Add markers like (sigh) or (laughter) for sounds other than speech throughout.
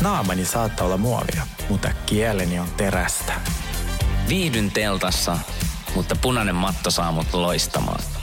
Naamani saattaa olla muovia, mutta kieleni on terästä. Viihdyn teltassa, mutta punainen matto saa mut loistamaan.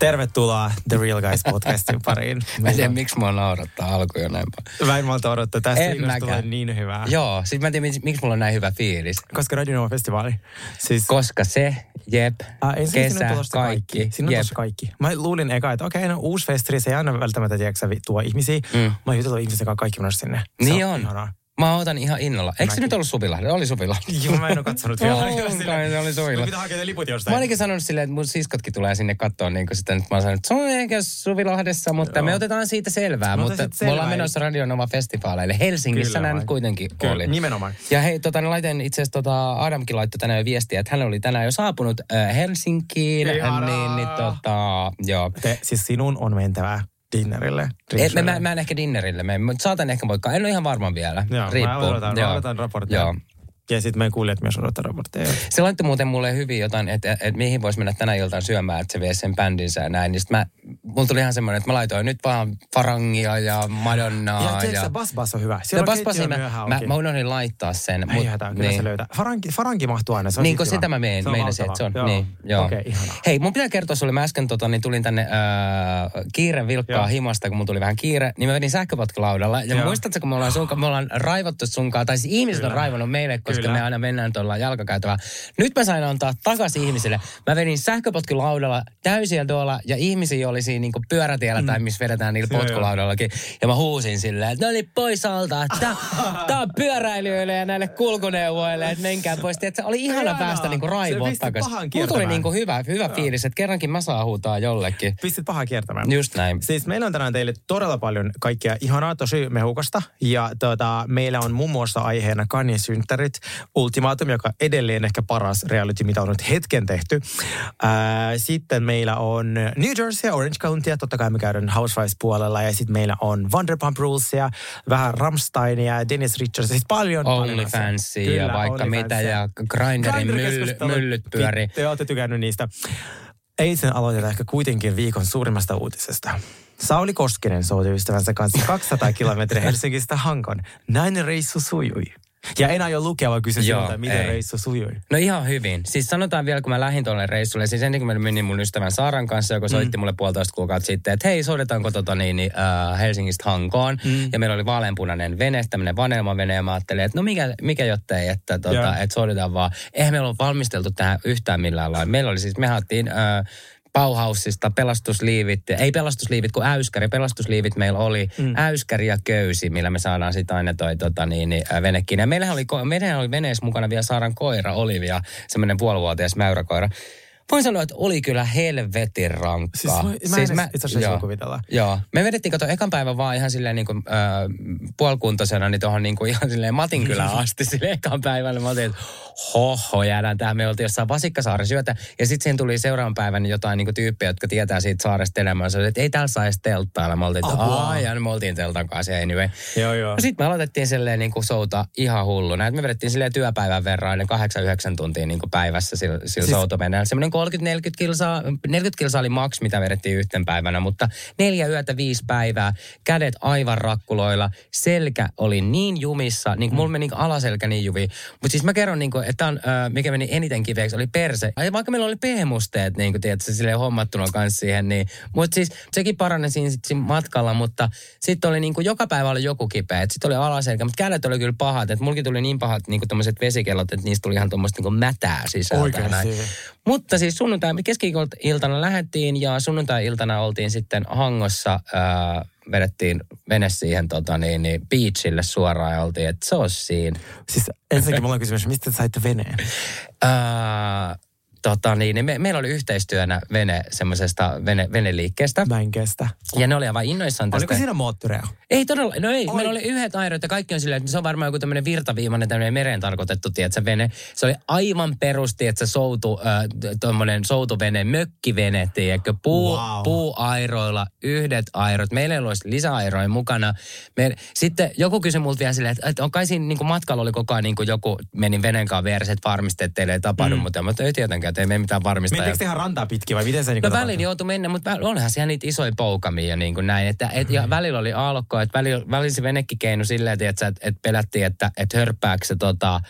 Tervetuloa The Real Guys podcastin (laughs) pariin. Mä en tiedä, miksi mua naurattaa alku jo näin paljon. Mä en malta odottaa. Tästä tulee niin hyvää. Joo, sit mä en tiedä, miksi miksi mulla on näin hyvä fiilis. Koska Radio Nova festivaali. Siis, Koska se, jep, Ah, ensin siinä on kesä, kaikki. kaikki. Siinä on jep. kaikki. Mä luulin eka, että okei, no uusi festari, se ei aina välttämättä tiedätkö, tuo ihmisiä. Mm. Mä oon jutellut ihmisten kanssa kaikki menossa sinne. Se Niin on. ihanaa. Mä otan ihan innolla. Eikö se nyt ollut Suvilahde? Oli Suvilahde. Joo, mä en oo katsonut (laughs) vielä. Onkaan, se oli Suvilahde. pitää hakea liput jostain. Mä olinkin sanonut silleen, että mun siskotkin tulee sinne katsoa niin sitä. Nyt mä oon sanonut, että se on ehkä Suvilahdessa, mutta Joo. me otetaan siitä selvää. Me mutta siitä me ollaan selvää. menossa Radionova festivaaleille. Helsingissä Kyllä nämä nyt kuitenkin Kyllä, oli. nimenomaan. Ja hei, tota, ne laitoin itse asiassa, tota, Adamkin laittoi tänään jo viestiä, että hän oli tänään jo saapunut äh, Helsinkiin. Ihanaa. Niin, niin tota, joo. Te, siis sinun on mentävä dinnerille. Et, mä, mä, mä en ehkä dinnerille mene, mutta saatan ehkä voikaan. En ole ihan varma vielä. Joo, Riippuu. mä odotan, mä odotan raporttia. Joo. Ja sitten meidän kuulijat myös odottaa raportteja. Se laittoi muuten mulle hyvin jotain, että, että mihin voisi mennä tänä iltaan syömään, että se vie sen bändinsä ja näin. Niin sit mä, mulla tuli ihan semmoinen, että mä laitoin nyt vaan Farangia ja Madonnaa. Ja tiedätkö, sä, Bas Bas on hyvä. Siellä No, on Bas mä, mä, mä unohdin laittaa sen. Ei hätää, kyllä se löytää. Faranki, Faranki mahtuu aina, se on Niin siis kuin kiva. sitä mä meen, Se on meinasin, että se on. valtava. Niin, joo. Okay, ihanaa. Hei, mun pitää kertoa sulle, mä äsken tota, niin tulin tänne äh, kiire vilkkaa Joo. himasta, kun mun tuli vähän kiire, niin mä vedin sähköpotkulaudalla. Ja Joo. muistatko, kun me ollaan, sunka, me ollaan raivottu sunkaan, tai siis ihmiset on raivannut meille, koska Kyllä. me aina mennään tuolla jalkakäytävää. Nyt mä sain antaa takaisin ihmisille. Mä vedin sähköpotkulaudalla täysiä tuolla, ja ihmisiä oli siinä niin pyörätiellä tai missä vedetään niillä Mm. Potkulaudallakin. Ja mä huusin silleen, että no niin pois alta, tää, (laughs) tää on pyöräilijöille ja näille kulkuneuvoille, että menkää pois. Tiedätkö, oli ihana päästä niinku pisti takaisin. Mulla tuli niinku hyvä, hyvä fiilis, että kerrankin mä saan huutaa jollekin. Pistit pahaa kiertämään. Just näin. Siis meillä on tänään teille todella paljon kaikkia ihanaa, tosi mehukasta. Ja tota, meillä on muun muassa aiheena Kanye synttärit, Ultimatum, joka edelleen ehkä paras reality, mitä on nyt hetken tehty. Ää, sitten meillä on New Jersey ja Orange County, totta kai me käydään Housewives-puolella. Ja sitten meillä on Vanderpump Rulesia, vähän Rammsteinia ja Dennis Richards. Siis paljon, OnlyFansia ja vaikka mitä OnlyFansia. ja Grinderin myllyt pyöri. Te olette tykännyt niistä. Ensin aloitetaan ehkä kuitenkin viikon suurimmasta uutisesta. Sauli Koskinen souti ystävänsä kanssa 200 kilometriä (laughs) Helsingistä Hankon. Näin reissu sujui. Ja en aio lukea, vaan kysyä Joo, miten ei. reissu sujui. No ihan hyvin. Siis sanotaan vielä, kun mä lähdin tuolle reissulle, siis ennen kuin mä menin mun ystävän Saaran kanssa, joka soitti Mm. mulle puolitoista kuukautta sitten, että hei, soidetaanko tota niin, niin äh, Helsingistä Hankoon. Mm. Ja meillä oli vaaleanpunainen vene, tämmöinen vanelmavene, ja mä ajattelin, että no mikä, mikä jottei, että, tota, että soitetaan vaan. Eihän meillä ollut valmisteltu tähän yhtään millään lailla. Meillä oli siis, me haettiin... Äh, Bauhausista pelastusliivit, ei pelastusliivit kuin äyskäri, pelastusliivit meillä oli mm. äyskäri ja köysi, millä me saadaan sitten aina toi tota, niin, niin, venekin. Ja meillähän oli, meillähän oli veneessä mukana vielä Saaran koira, Olivia, semmoinen puolivuotias mäyräkoira. Voin sanoa, että oli kyllä helvetin rankkaa. Siis mä, en mä, itse asiassa kuvitella. Joo. Me vedettiin kato ekan päivän vaan ihan silleen niin kuin, äh, puolikuntoisena niin tuohon niin kuin ihan silleen Matinkylään (laughs) asti silleen ekan päivällä. Mä otin, että hoho, jäädään tähän. Me oltiin jossain Vasikkasaaren syötä. Ja sitten siihen tuli seuraavan päivän jotain niin kuin tyyppejä, jotka tietää siitä saaresta enemmän. Se että ei täällä saa edes telttailla. Me oltiin, että aah, ja me oltiin teltan kanssa anyway. Joo, joo. No sitten me aloitettiin silleen niin kuin souta ihan hulluna. Et me vedettiin silleen työpäivän verran, ne 8-9 tuntia niin kuin päivässä sillä, sillä Siis- siis... soutoveneellä. Semmoinen 30-40 kilsaa, 40 kilsaa oli maks, mitä vedettiin yhten päivänä, mutta neljä yötä, viisi päivää, kädet aivan rakkuloilla, selkä oli niin jumissa, niin kuin mulla meni alaselkä niin juvi. Mutta siis mä kerron, niin kuin, että on, mikä meni eniten kiveeksi, oli perse. Ai, vaikka meillä oli pehmusteet, niin kuin tiedätkö, silleen hommattuna kanssa siihen, niin. Mutta siis sekin parani siinä, sit siinä matkalla, mutta sitten oli niin kuin, joka päivä oli joku kipeä. Sitten oli alaselkä, mutta kädet oli kyllä pahat. Että mullakin tuli niin pahat niin kuin vesikellot, että niistä tuli ihan tuommoista niin mätää sisältä. ja näin. Oikeasti. Mutta siis sunnuntai, keski-iltana lähdettiin ja sunnuntai-iltana oltiin sitten Hangossa, ää, vedettiin vene siihen tota, niin, niin, beachille suoraan ja oltiin, että se olisi siinä. Siis ensinnäkin mulla on kysymys, mistä te saitte veneen? Ää, tota niin, niin me, meillä oli yhteistyönä vene semmoisesta vene, veneliikkeestä. Mä en kestä. Ja ne oli aivan innoissaan tästä. Oliko siinä moottoreja? Ei todella, no ei, Oi. meillä oli yhdet airot ja kaikki on silleen, että se on varmaan joku tämmöinen virtaviimainen tämmöinen mereen tarkoitettu, tiedätkö, vene. Se oli aivan perusti, että se soutu, äh, tuommoinen soutuvene, mökkivene, tiedätkö, puu, Wow. puuairoilla, yhdet airot. Meillä ei ollut edes lisäairoja mukana. Me, sitten joku kysyi multa vielä silleen, että, että on kai siinä niin kuin matkalla oli koko ajan niin joku meni veneen kanssa vieressä, että varmisti, että teille ei tapahdu, mm. mutta, mutta ei tietenkään, että ei mene mitään varmistaa. Mentekö te ihan rantaa pitkin vai miten se niinku No välillä joutui mennä, mutta väl- onhan siellä niitä isoja poukamia ja niin kuin näin. Että, et, Mm. ja välillä oli aallokko, että välillä, välillä se venekki keinu silleen, että, että, että pelättiin, että, että hörppääkö se tota,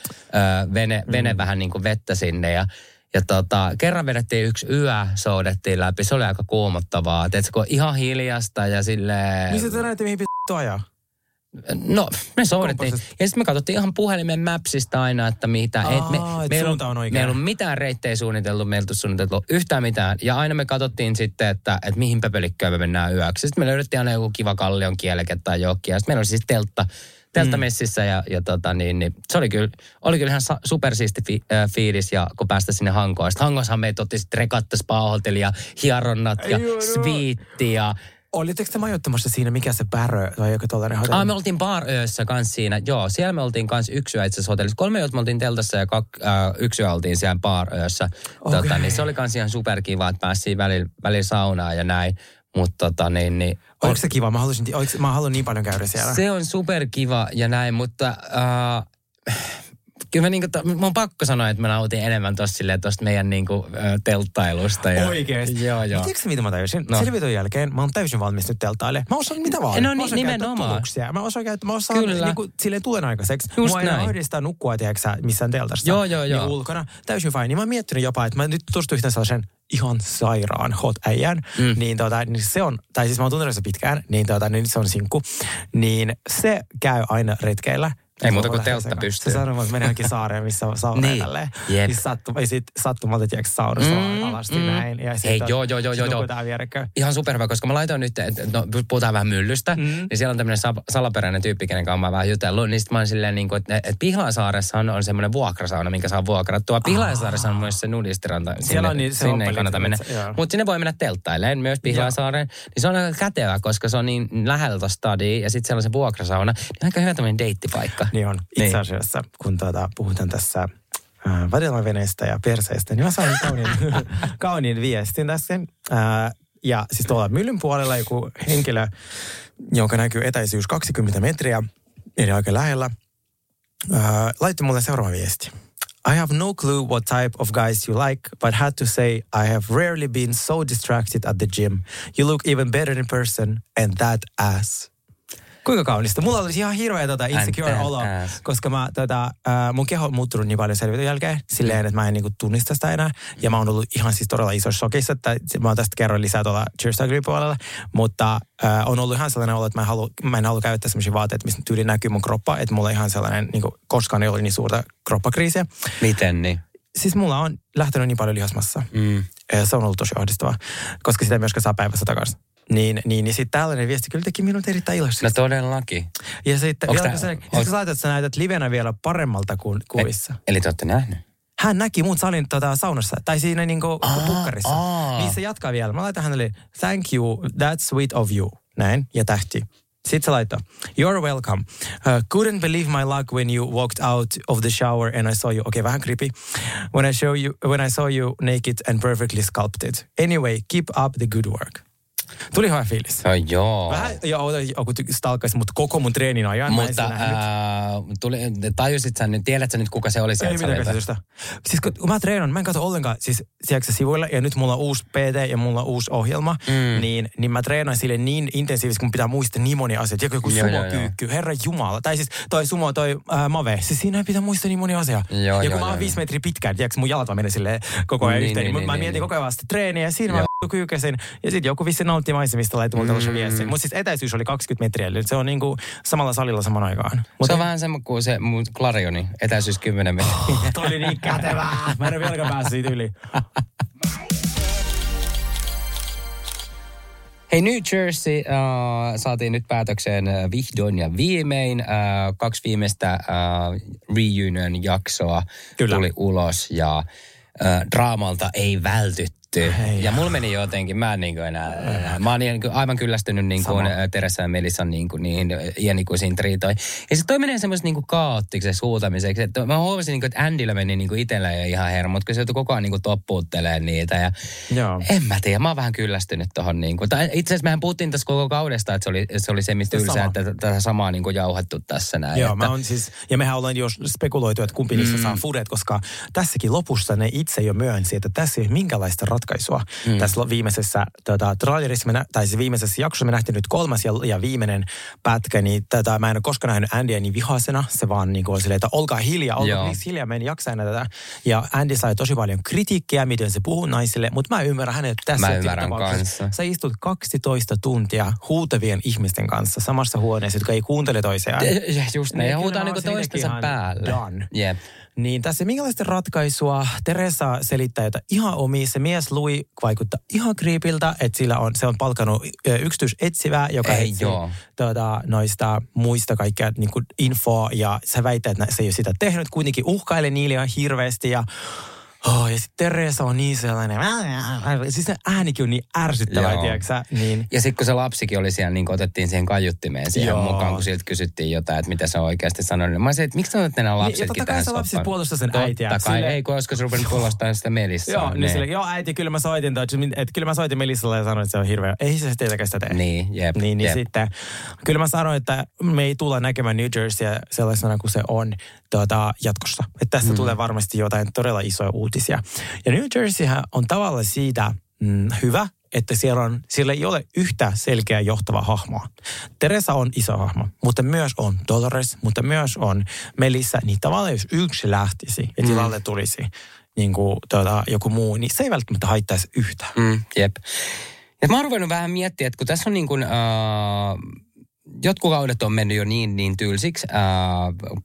ö, vene, Mm. vene vähän niin kuin vettä sinne. Ja, ja tota, kerran vedettiin yksi yö, soudettiin läpi. Se oli aika kuumottavaa. Tiedätkö, kun ihan hiljasta ja silleen... Missä te näette, mihin pitää ajaa? No, me soudettiin. Kompassit. Ja sitten me katsottiin ihan puhelimen Mapsista aina, että mitä. Aa, et me, et meillä on oikea. Meillä on mitään reittejä suunniteltu, meillä ei suunniteltu yhtään mitään. Ja aina me katsottiin sitten, että, että mihin pöpelikköön me mennään yöksi. Sitten me löydettiin aina joku kiva kallion kieleke tai jokin. Ja sitten meillä oli siis teltta, teltta Mm. messissä ja, ja tota, niin, niin, se oli kyllä, oli kyllä ihan supersiisti fi, äh, fiilis, ja kun päästä sinne Hankoon. Sitten Hangossahan meitä otti sitten rekatta ja hieronnat ja sviitti ja Olitteko te majoittamassa siinä, mikä se Pärö tai joku tollainen hotelli? Ah, me oltiin bar-öössä kans siinä. Joo, siellä me oltiin kans yksi yö itse hotellissa. Kolme yötä me oltiin teltassa ja kak, äh, yksi yö oltiin siellä bar-öössä. Okei. Tota, niin se oli kans ihan superkiva, että päästiin välillä, välillä saunaan ja näin. Mutta tota niin, niin Oliko se kiva? Mä haluaisin, oliko, mä haluan niin paljon käydä siellä. se on superkiva ja näin, mutta äh, kyllä mä, niinku, mä on pakko sanoa, että mä nautin enemmän tosta meidän niinku, telttailusta. Ja, Oikeesti? Joo, joo. Tiedätkö mitä mä tajusin? No. Selvityn jälkeen mä oon täysin valmis nyt teltaille. Mä osaan mitä vaan. No mä ni- osaan nimenomaan. Mä osaan käyttää, mä osaan Kyllä. niinku, silleen tulen aikaiseksi. Just Mua ei näin. ahdistaa nukkua, tiedätkö sä, missään teltassa. Joo, joo, joo. Niin ulkona. Täysin fine. Niin mä oon miettinyt jopa, että mä nyt tutustuin yhteen sellaisen ihan sairaan hot äijän. Mm. Niin, tota, niin se on, tai siis mä oon tuntenut sitä pitkään, niin, tota, niin se on sinkku. Niin se käy aina retkeillä. Ei muuta kuin teltta pystyy. Se sanoo, että menee johonkin saareen, missä on sauna Niin. tälleen. Jep. Niin sattum, ja sit sattumalta, tiedätkö, saunassa Mm, alasti mm. näin. Ja sit Hei, on- joo, joo, joo, joo, ihan superhyvä, koska mä laitoin nyt, että no, puhutaan vähän myllystä, mm. niin siellä on tämmöinen sa- salaperäinen tyyppi, kenen kanssa mä vähän jutellut, niin sitten mä oon silleen, niin kuin, että, että Pihlajasaaressa on, on semmoinen vuokrasauna, minkä saa vuokrattua. Pihlajasaaressa on myös se nudistiranta, sinne, Siellä on niin- se sinne ei kannata mennä. Mutta sinne voi mennä telttailemaan myös Pihlajasaareen, niin se on aika kätevä, koska se on niin tuosta stadia, ja sitten siellä on se vuokrasauna, niin aika hyvä tämmöinen deittipaikka. Niin on. Itse Niin. asiassa, kun tuota, puhutaan tässä äh, vadelmaveneestä ja perseestä, niin mä sain kauniin, (laughs) kauniin viestin tässä. Äh, ja siis tuolla myllyn puolella joku henkilö, jonka näkyy etäisyys 20 metriä, eli aika lähellä, äh, laittoi mulle seuraava viesti. I have no clue what type of guys you like, but had to say I have rarely been so distracted at the gym. You look even better in person, and that ass. Kuinka kaunista. Mulla olisi ihan hirveä tota insecure olo, koska mä, tota, äh, mun keho on muuttunut niin paljon selvityn jälkeen silleen, että mä en niinku tunnista sitä enää. Ja mä oon ollut ihan siis todella isossa shokissa, että mä oon tästä kerroin lisää tuolla Cheers puolella. Mutta äh, on ollut ihan sellainen olo, että mä en halua, mä en halua käyttää sellaisia vaatteita, mistä tyyli näkyy mun kroppa. Että mulla ihan sellainen, niinku, koskaan ei ollut niin suurta kroppakriisiä. Miten niin? Siis mulla on lähtenyt niin paljon lihasmassa. Mm. Se on ollut tosi ahdistavaa, koska sitä ei myöskään saa päivässä takaisin. Niin, niin, niin sitten tällainen viesti kyllä teki minut erittäin iloiseksi. No todellakin. Ja sitten vielä, tää- tää, onks- onks... sä laitat, että sä näytät livenä vielä paremmalta kuin kuvissa. Eli te olette nähnyt? Hän näki muut salin tota, saunassa, tai siinä niinku Aa, pukkarissa. aa. Niin se jatkaa vielä. Mä laitan hänelle, thank you, that's sweet of you. Näin, ja tähti. Sitten se laittaa, you're welcome. Uh, couldn't believe my luck when you walked out of the shower and I saw you. Okei, okay, vähän creepy. When I, show you, when I saw you naked and perfectly sculpted. Anyway, keep up the good work. Tuli hyvä fiilis. No joo. Vähän jo, joku stalkasi, mutta koko mun treenin ajan. mä Mutta tuli, tajusit sä nyt, tiedätkö nyt kuka se oli Ei sieltä mitään salilta? käsitystä. Siis kun, kun mä treenan, mä en katso ollenkaan siis sieltä sivuilla ja nyt mulla on uusi PT ja mulla on uusi ohjelma, mm. niin, niin mä treenaan sille niin intensiivisesti, kun pitää muistaa niin monia asioita. Joku, joku Joo, joo, joo. sumokyykky, herra jumala. Tai siis toi sumo, toi ää, mave. Siis siinä pitää muistaa niin monia asioita. Joo, ja joo, kun mä joo, oon viisi joo. metriä pitkään, tiedätkö, mun jalat vaan menee silleen koko ajan Niin, yhteen. niin, Niin, mä niin, mietin niin. koko ajan vasta treeniä ja siinä mä Joo. Kyykäsin. Ja sitten joku vissi nautti maisemista laittoi mulle tällaisen Mm. viestin. Mutta siis etäisyys oli 20 metriä, eli se on niinku samalla salilla saman aikaan. Se Mutta on vähän semmoinen kuin se mun Clarioni, etäisyys 10 metriä. Toi oli niin kätevää. Mä en ole vieläkään päässyt siitä yli. Hei New Jersey uh, saatiin nyt päätökseen uh, vihdoin ja viimein. Uh, kaksi viimeistä uh, reunion-jaksoa Kyllä. tuli ulos ja äh, draamalta ei vältytty. Ei. Ja mulla meni jotenkin, mä en niin kuin enää, enää. Mä oon niin kuin aivan kyllästynyt niin kuin. Teresa ja Melissan niin kuin niihin iänikuisiin triitoihin. Ja se toi menee semmoista niin kuin kaoottiseksi huutamiseksi. Että mä huomasin, niin kuin, että Andyllä meni niin kuin itsellä jo ihan hermot, kun se joutui koko ajan niin kuin toppuuttelemaan niitä. Ja Joo. en mä tiedä, mä oon vähän kyllästynyt tohon niin kuin. Tai itse asiassa mehän puhuttiin tässä koko kaudesta, että se oli se, oli se mistä Se ylsää, että tätä samaa niin kuin jauhettu tässä näin. Joo, että, mä on siis, ja mehän ollaan jo spekuloitu, että kumpi niistä saa fudet, koska tässäkin lopussa ne itse jo myönsi, että tässä ei ole minkälaista ratkaisua. Mm. Tässä viimeisessä tota, trailerissa, me nä- tai siis viimeisessä jaksossa me nähtiin nyt kolmas ja, ja viimeinen pätkä, niin tätä, mä en ole koskaan nähnyt Andyä niin vihasena. Se vaan niin kuin silleen, että olkaa hiljaa, olkaa Joo. hiljaa, mä en jaksa enää tätä. Ja Andy sai tosi paljon kritiikkiä, miten se puhuu naisille, mutta mä ymmärrän hänet tässä Mä ymmärrän kanssa. Sä istut 12 tuntia huutavien ihmisten kanssa samassa huoneessa, jotka ei kuuntele toisiaan. Ja Just Niin, ja kyllä huutaa niinku toistensa päälle. done. Jep. Niin tässä minkälaista ratkaisua Teresa selittää, että ihan omi, se mies Louis vaikuttaa ihan kriipiltä, että sillä on, se on palkanut yksityisetsivää, joka Ei, etsii joo. tuota, noista muista kaikkea niin infoa ja se väittää, että se ei ole sitä tehnyt, kuitenkin uhkailee niille ihan hirveästi ja Oh, ja sitten Teresa on niin sellainen, siis se äänikin on niin ärsyttävä, tiedätkö? Niin, Ja sitten kun se lapsikin oli siellä, niin otettiin siihen kaiuttimeen siihen Joo. mukaan, kun siltä kysyttiin jotain, että mitä se on oikeasti sanonut. Mä olisin, että miksi otat nämä Niin, ja lapsetkin totta kai se lapsi puolustaa sen Totta äitiä. kai, Sille- ei, kun olisiko se ruvennut puolustaa sitä Melissa. Joo, niin sille, joo äiti, kyllä mä soitin, toi, että kyllä mä soitin Melissalle ja sanoin, että se on hirveä. Ei se tietenkään sitä tee. Niin, jep, Niin, niin jep. sitten, kyllä mä sanoin, että me ei tulla näkemään New Jerseyä sellaisena kuin se on tuota, jatkossa. Että tästä mm. tulee varmasti jotain todella isoja uutisia. Ja New Jerseyhän on tavallaan siitä mm, hyvä, että siellä, on, siellä ei ole yhtä selkeä johtava hahmoa. Teresa on iso hahmo, mutta myös on Dolores, mutta myös on Melissa. Niin tavallaan jos yksi lähtisi ja tilalle tulisi niin kuin, tuota, joku muu, niin se ei välttämättä haittaisi yhtään. Mm, jep. Ja mä oon ruvennut vähän miettiä, että kun tässä on niin kuin, äh, jotkut kaudet on mennyt jo niin, niin tylsiksi. Äh,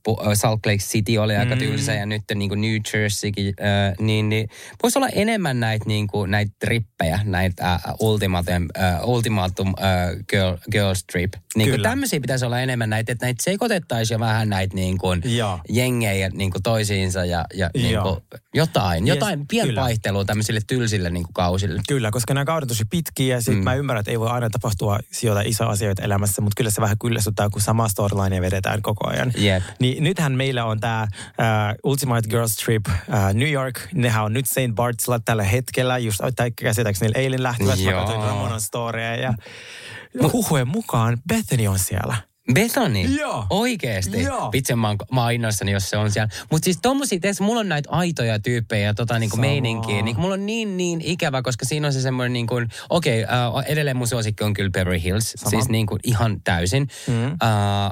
pu- Salt Lake City oli aika Mm. tylsä ja nyt niin kuin New Jerseykin, äh, niin, niin voisi olla enemmän näitä, niin kuin, näitä trippejä, näitä äh, ultimatum, äh, ultimatum äh, girl, girls trip. Niin kuin tämmöisiä pitäisi olla enemmän näitä, että näitä sekoitettaisiin jo vähän näitä niin kuin, Joo. jengejä niin kuin toisiinsa ja, ja niin Joo. kuin, jotain, Yes, jotain pientä kyllä. vaihtelua tämmöisille tylsille niin kuin kausille. Kyllä, koska nämä kaudet on tosi pitkiä ja sitten mm. mä ymmärrän, että ei voi aina tapahtua jotain isoja asioita elämässä, mutta kyllä se vähän kyllästyttää, kun sama storyline vedetään koko ajan. Jep. Niin nythän meillä on tämä uh, Ultimate Girls Trip uh, New York. Nehän on nyt St. Bartsilla tällä hetkellä, just käsittääkseni eilen lähtivät, mä Joo. katsoin Ramonan storia ja huhujen mukaan Bethany on siellä. Bethany? Joo. Oikeesti? Joo. Vitsi, mä oon, mä oon innoissani, jos se on siellä. Mutta siis tommosia, tees, mulla on näitä aitoja tyyppejä ja tota niinku Samaa. meininkiä. Niin mulla on niin niin ikävä, koska siinä on se semmoinen niin kuin, okei, okay, uh, edelleen mun suosikki on kyllä Beverly Hills. Sama. Siis niin kuin ihan täysin. Mm. Uh,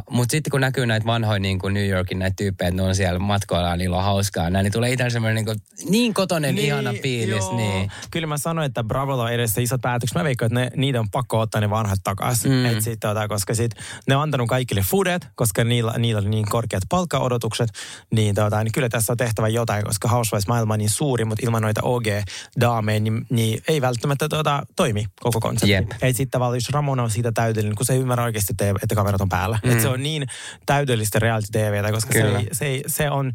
Mutta sitten kun näkyy näitä vanhoja niin kuin New Yorkin näitä tyyppejä, että ne on siellä matkoilla, niillä on hauskaa. Näin, niin tulee itsellä semmoinen niin, kuin, niin kotonen ihana fiilis. joo. Niin. Kyllä mä sanoin, että Bravolla on edessä isot päätökset. Mä veikkaan, että ne, niitä on pakko ottaa ne vanhat takaisin. Mm. Et sit, tota, koska sit, ne on antanut kaikille foodet, koska niillä, niillä on niin korkeat palkkaodotukset. Niin, tota, niin kyllä tässä on tehtävä jotain, koska Housewives-maailma on niin suuri, mutta ilman noita OG-daameja, niin, niin ei välttämättä tota, toimi koko konsepti. Jep. Et sitten tavallaan, jos Ramona on siitä täydellinen, kun se ei ymmärrä oikeasti, että, kamerat on päällä. Mm. Et se on niin täydellistä reality-tvtä, koska se, ei, se, ei, se on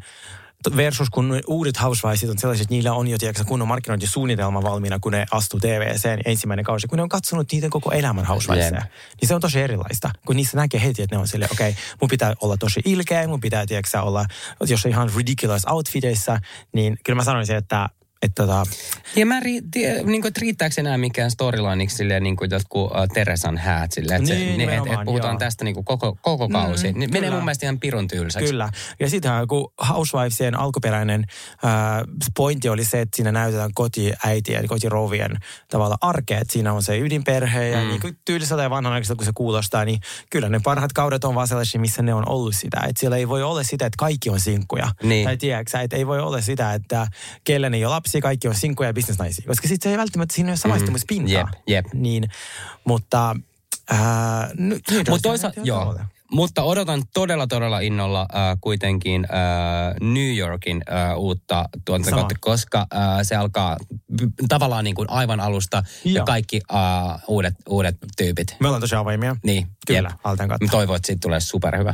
versus kun uudet Housewivesit on sellaiset, että niillä on jo tiedätkö, kunnon markkinointisuunnitelma valmiina, kun ne astuu TVCen ensimmäinen kausi, kun ne on katsonut niiden koko elämän Housewivesia. Jep. Niin se on tosi erilaista, kun niissä näkee heti, että ne on silleen, okei, okay, mun pitää olla tosi ilkeä, mun pitää, tiedätkö, olla, jos on ihan ridiculous outfiteissa, niin kyllä mä sanoisin, että että tota, Ja mä ri, tie, niin kuin, että riittääkö enää mikään storylineiksi silleen niin kuin jotkut uh, Teresan häät silleen, että, Niin, se, niin, nimenomaan, että puhutaan joo. tästä niin kuin koko, koko kausi. Mm, niin menee mun mielestä ihan pirun tylsäksi. Kyllä. Ja sittenhän kun Housewivesien alkuperäinen äh, pointti oli se, että siinä näytetään kotiäitien, kotirouvien tavalla arkea. Että siinä on se ydinperhe ja mm. niin kuin tyyliseltä ja vanhanaikaiselta kun se kuulostaa, niin kyllä ne parhaat kaudet on vaan sellaisia, missä ne on ollut sitä. Että siellä ei voi olla sitä, että kaikki on sinkkuja. Niin. Tai tiedätkö että ei voi olla sitä, että kellen ei ole lapsia, kaikki on sinkkuja ja bisnesnaisia. Koska sitten se ei välttämättä, siinä ei ole samaistumispintaa. Jep, jep. Niin, mutta... Äh, nyt, nyt Mutta toisaalta, joo. Mutta odotan todella, todella innolla äh, kuitenkin äh, New Yorkin äh, uutta tuotantokautta, koska äh, se alkaa p- tavallaan niin kuin aivan alusta ja Joo. kaikki äh, uudet, uudet tyypit. Me ollaan tosi avoimia. Niin, Kyllä, alten kautta. Toivon, että siitä tulee superhyvä.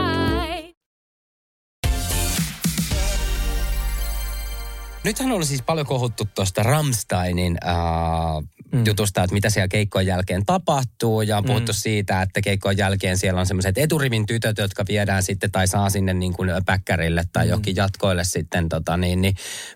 Nythän on siis paljon kohuttu tuosta Ramsteinin äh, mm. jutusta, että mitä siellä keikkojen jälkeen tapahtuu. Ja on puhuttu mm. siitä, että keikkojen jälkeen siellä on semmoiset eturivin tytöt, jotka viedään sitten tai saa sinne niin kuin päkkärille tai mm. johonkin jatkoille sitten tota niin, niin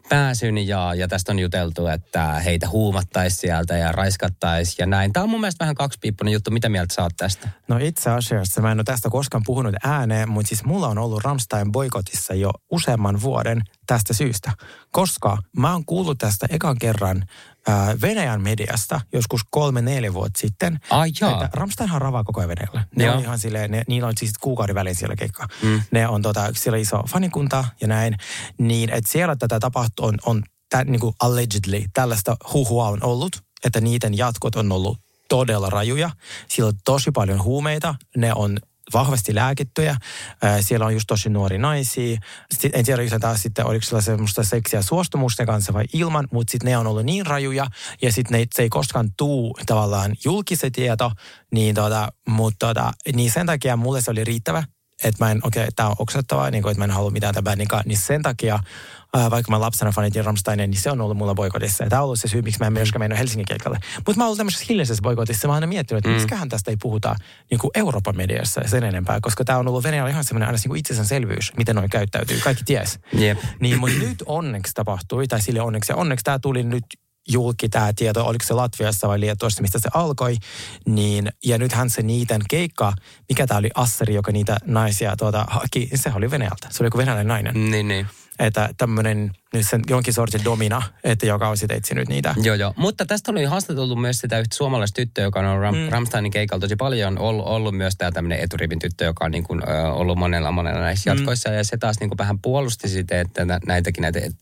pääsyn. Ja, ja tästä on juteltu, että heitä huumattaisi sieltä ja raiskattaisi ja näin. Tämä on mun mielestä vähän kaksipiippunen juttu. Mitä mieltä sä oot tästä? No itse asiassa mä en ole tästä koskaan puhunut ääneen, mutta siis mulla on ollut Ramstein boikotissa jo useamman vuoden tästä syystä. Koska mä oon kuullut tästä ekan kerran ää, Venäjän mediasta joskus kolme, neljä vuotta sitten. Ai jaa. Että Ramsteinhan ravaa koko ajan Venäjällä. Ne on ihan silleen, ne, niillä on siis kuukauden välein siellä keikka. Mm. Ne on tota, siellä iso fanikunta ja näin. Niin, että siellä tätä tapahtuu on, on tä, niin kuin allegedly, tällaista huhua on ollut, että niiden jatkot on ollut todella rajuja. Siellä on tosi paljon huumeita. Ne on vahvasti lääkittyjä. Ää, Siellä on just tosi nuori naisia. Sitten, en tiedä, jos taas sitten, oliko sillä semmoista seksiä suostumusten kanssa vai ilman, mutta sitten ne on ollut niin rajuja ja sitten ne, se ei koskaan tuu tavallaan julkisen tieto, niin, tota, mutta tota, niin sen takia mulle se oli riittävä, että mä en, okei, okay, tämä on oksettavaa, niin kuin, että mä en halua mitään tämän bändin kanssa, niin sen takia, ää, vaikka mä lapsena fanitin Rammsteinia, niin se on ollut mulla boikotissa. Ja tämä on ollut se syy, miksi mä en myöskään mennyt Helsingin keikalle. Mutta mä oon ollut tämmöisessä hiljaisessa boikotissa. Mä oon aina miettinyt, että mm. miksiköhän tästä ei puhuta niin kuin Euroopan mediassa sen enempää, koska tämä on ollut Venäjällä ihan semmoinen aina niin itsestäänselvyys, miten noin käyttäytyy. Kaikki ties. Jep. Niin, mutta nyt onneksi tapahtui, tai sille onneksi, ja onneksi tämä tuli nyt julki tämä tieto, oliko se Latviassa vai Liettuassa, mistä se alkoi, niin, ja nythän se niiden keikka, mikä tämä oli Asseri, joka niitä naisia tuota, haki, se oli Venäjältä. Se oli joku venäläinen nainen. Niin, niin. Että tämmöinen nyt sen jonkin sortin domina, että joka on sitten etsinyt niitä. Joo, joo. Mutta tästä oli haastateltu myös sitä yhtä suomalaista tyttöä, joka on Ram, Mm. Ramsteinin keikalla tosi paljon ollut, ollut myös tämä tämmöinen eturivin tyttö, joka on niin kuin, ö, ollut monella monella näissä Mm. jatkoissa. Ja se taas niin kuin vähän puolusti sitä, että nä- näitäkin näitä, et,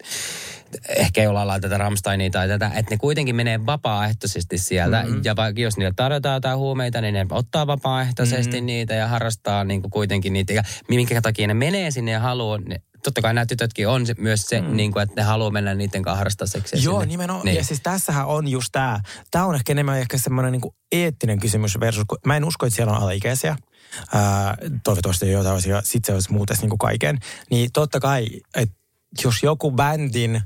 ehkä ei olla tätä Ramsteinia tai tätä, että ne kuitenkin menee vapaaehtoisesti sieltä. Mm-hmm. Ja vaikka jos niille tarjotaan jotain huumeita, niin ne ottaa vapaaehtoisesti Mhm. niitä ja harrastaa niin kuin kuitenkin niitä. Ja minkä takia ne menee sinne ja haluaa, ne, totta kai nämä tytötkin on se, myös se, mm. niin kuin, että ne haluaa mennä niiden kanssa harrastaa seksiä Joo, sinne. nimenomaan. Niin. Ja siis tässähän on just tämä. Tämä on ehkä enemmän ehkä semmoinen niin eettinen kysymys versus, kun mä en usko, että siellä on alaikäisiä. Ää, toivottavasti jotain asia, sit se olisi muuten niin kuin kaiken. Niin totta kai, että jos joku bändin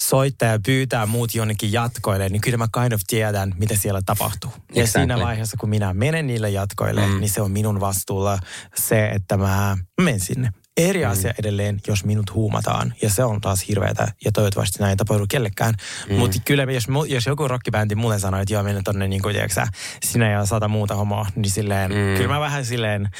soittaja pyytää muut jonnekin jatkoille, niin kyllä mä kind of tiedän, mitä siellä tapahtuu. Ja Exactly. siinä vaiheessa, kun minä menen niille jatkoille, mm. niin se on minun vastuulla se, että mä menen sinne. Eri mm. asia edelleen, jos minut huumataan. Ja se on taas hirveätä. Ja toivottavasti näin ei tapahdu kellekään. Mm. Mutta kyllä jos, jos joku rockibändi mulle sanoo, että joo, mennä tonne niin kuin, tiedätkö, sinä ja sata muuta homoa, niin silleen, mm. kyllä mä vähän silleen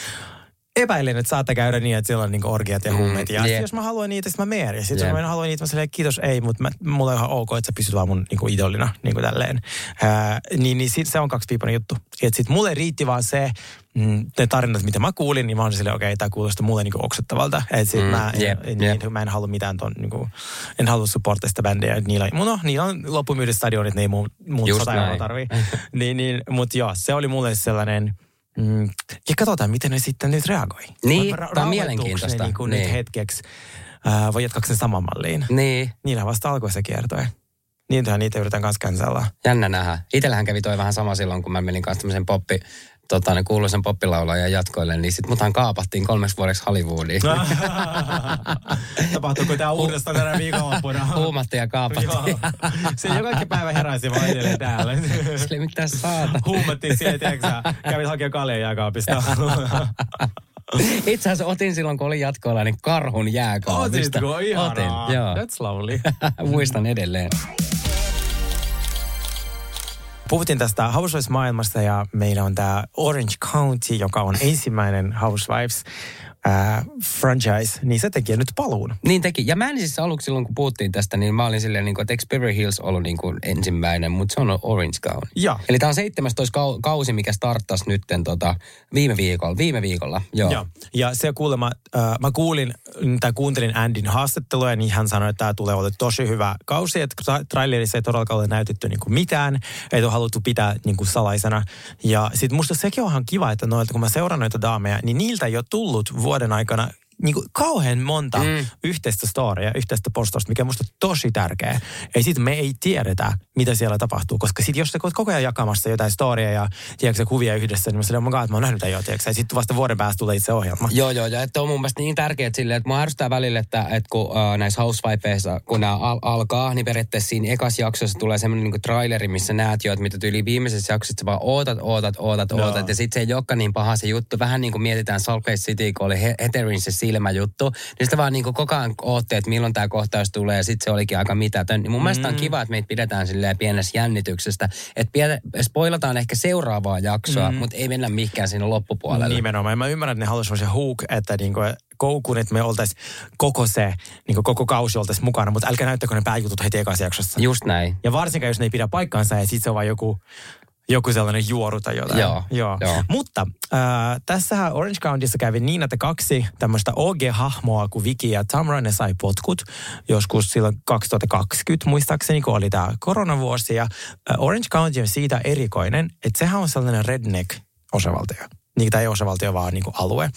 epäilen, että saattaa käydä niin, että siellä on niinku orgiat ja Mm, huumeet. Ja jep. sit jos mä haluan niitä, sitten mä menen. Ja sitten Jep. jos mä en halua niitä, mä silleen, kiitos, ei, mutta mä, mulla on ihan ok, että sä pysyt vaan mun niinku idolina, niinku tälleen. Ää, niin niin sit se on kaksipiipainen juttu. Et sit mulle riitti vaan se, mm, ne tarinat, mitä mä kuulin, niin mä olin silleen, okei, okay, tää kuulostaa mulle niinku oksettavalta. Et sit Mm, mm, mä, en, jep. niin, mä en halua mitään ton, niinku, en halua supportaa sitä bändiä. Niillä, no, niillä on loppumyydyt stadionit, ne ei muut, muut sata tarvii. (laughs) niin, niin, mutta joo, se oli mulle sellainen... Mm, ja katsotaan, miten ne sitten nyt reagoi. Niin, Ra- tää on mielenkiintoista. Ne niinku Niin. nyt hetkeksi, ää, vai jatkaako ne saman malliin? Niin, Niillä vasta alkoi se kiertue. Niintähän niitä yritän kanssa cancella. jännä nähdä. Itsellähän kävi toi vähän sama silloin, kun mä menin kanssa tämmöisen poppi, tota, ne kuuluisen poppilaulajan jatkoille, niin sit muthan kaapattiin kolmeksi vuodeksi Hollywoodiin. (laughs) Tapahtuuko tämä uudestaan tänä viikonloppuna? (laughs) Huumattiin ja kaapattiin. Se joka kaikki päivä heräsi vaan edelleen täällä. (laughs) Sille mitä saata. Huumattiin siellä, tiedätkö kävit hakemaan kaljan jääkaapista. Itse asiassa otin silloin, kun olin jatkoilla, niin karhun jääkaapista. Otitko? Ihanaa. Otin, joo. That's lovely. Muistan edelleen. Puhuttiin tästä Housewives-maailmasta ja meillä on tämä Orange County, joka on ensimmäinen Housewives franchise, niin se tekee nyt paluun. Niin teki. Ja mä en siis aluksi silloin, kun puhuttiin tästä, niin mä olin silleen, niin kuin, että eikö Beverly Hills ollut niin kuin ensimmäinen, mutta se on Orange County. Ja. Eli tämä on 17 kau- kausi, mikä starttasi nytten tota, viime viikolla. Viime viikolla, joo. Joo. Ja se kuulemma, äh, mä kuulin tai kuuntelin Andin haastattelua, niin hän sanoi, että tämä tulee olemaan tosi hyvä kausi, että tra- trailerissa ei todellakaan ole näytetty niin kuin mitään, ei ole haluttu pitää niin kuin salaisena. Ja sitten musta sekin on ihan kiva, että noilta, kun mä seuraan noita daameja, niin niiltä ei ole tullut vuoden aikana niin kuin kauhean monta mm. yhteistä storya, yhteistä postausta, mikä on musta tosi tärkeä. Ei sit me ei tiedetä, mitä siellä tapahtuu, koska sit jos sä oot koko ajan jakamassa jotain storya ja tiedätkö, kuvia yhdessä, niin mä sanoin, että mä oon nähnyt jo, tiedätkö, ja sitten vasta vuoden päästä tulee itse ohjelma. Joo, joo, ja että on mun mielestä niin tärkeää silleen, että mua ärsyttää välillä, että, että kun äh, näissä housewifeissa, kun nämä al- alkaa, niin periaatteessa siinä ekas jaksossa tulee semmoinen niin traileri, missä näet jo, että mitä tyyli viimeisessä jaksossa sä vaan ootat, ootat, ootat, Joo. ootat, ja sitten se ei olekaan niin paha se juttu. Vähän niin kuin mietitään Salt Lake City, kun oli He- Heterin se silmäjuttu, niin sitä vaan niin kuin koko ajan ootte, että milloin tämä kohtaus tulee, ja sitten se olikin aika mitätön. Niin mun mm. mielestä on kiva, että meitä pidetään silleen pienessä jännityksestä, että spoilataan ehkä seuraavaa jaksoa, mm. mutta ei mennä mihinkään siinä loppupuolelle. Nimenomaan. Mä ymmärrän, että ne haluaisivat se hook, että niinku koukun, että me oltaisiin koko se, niinku koko kausi oltaisiin mukana, mutta älkää näyttäkö ne pääjutut heti ekassa jaksossa. Just näin. Ja varsinkaan, jos ne ei pidä paikkaansa ja sitten se on vaan joku, joku sellainen juoru tai jotain. Joo, Joo. joo. Mutta äh, tässähän Orange Countyssa kävi niin, että kaksi tämmöistä OG-hahmoa kuin Vicky ja Tamra, ne sai potkut joskus silloin 2020 muistaakseni, kun oli tämä koronavuosi. Ja Orange County on siitä erikoinen, että sehän on sellainen redneck-osavaltio niin, tai ei osavaltio, vaan niin kuin alue.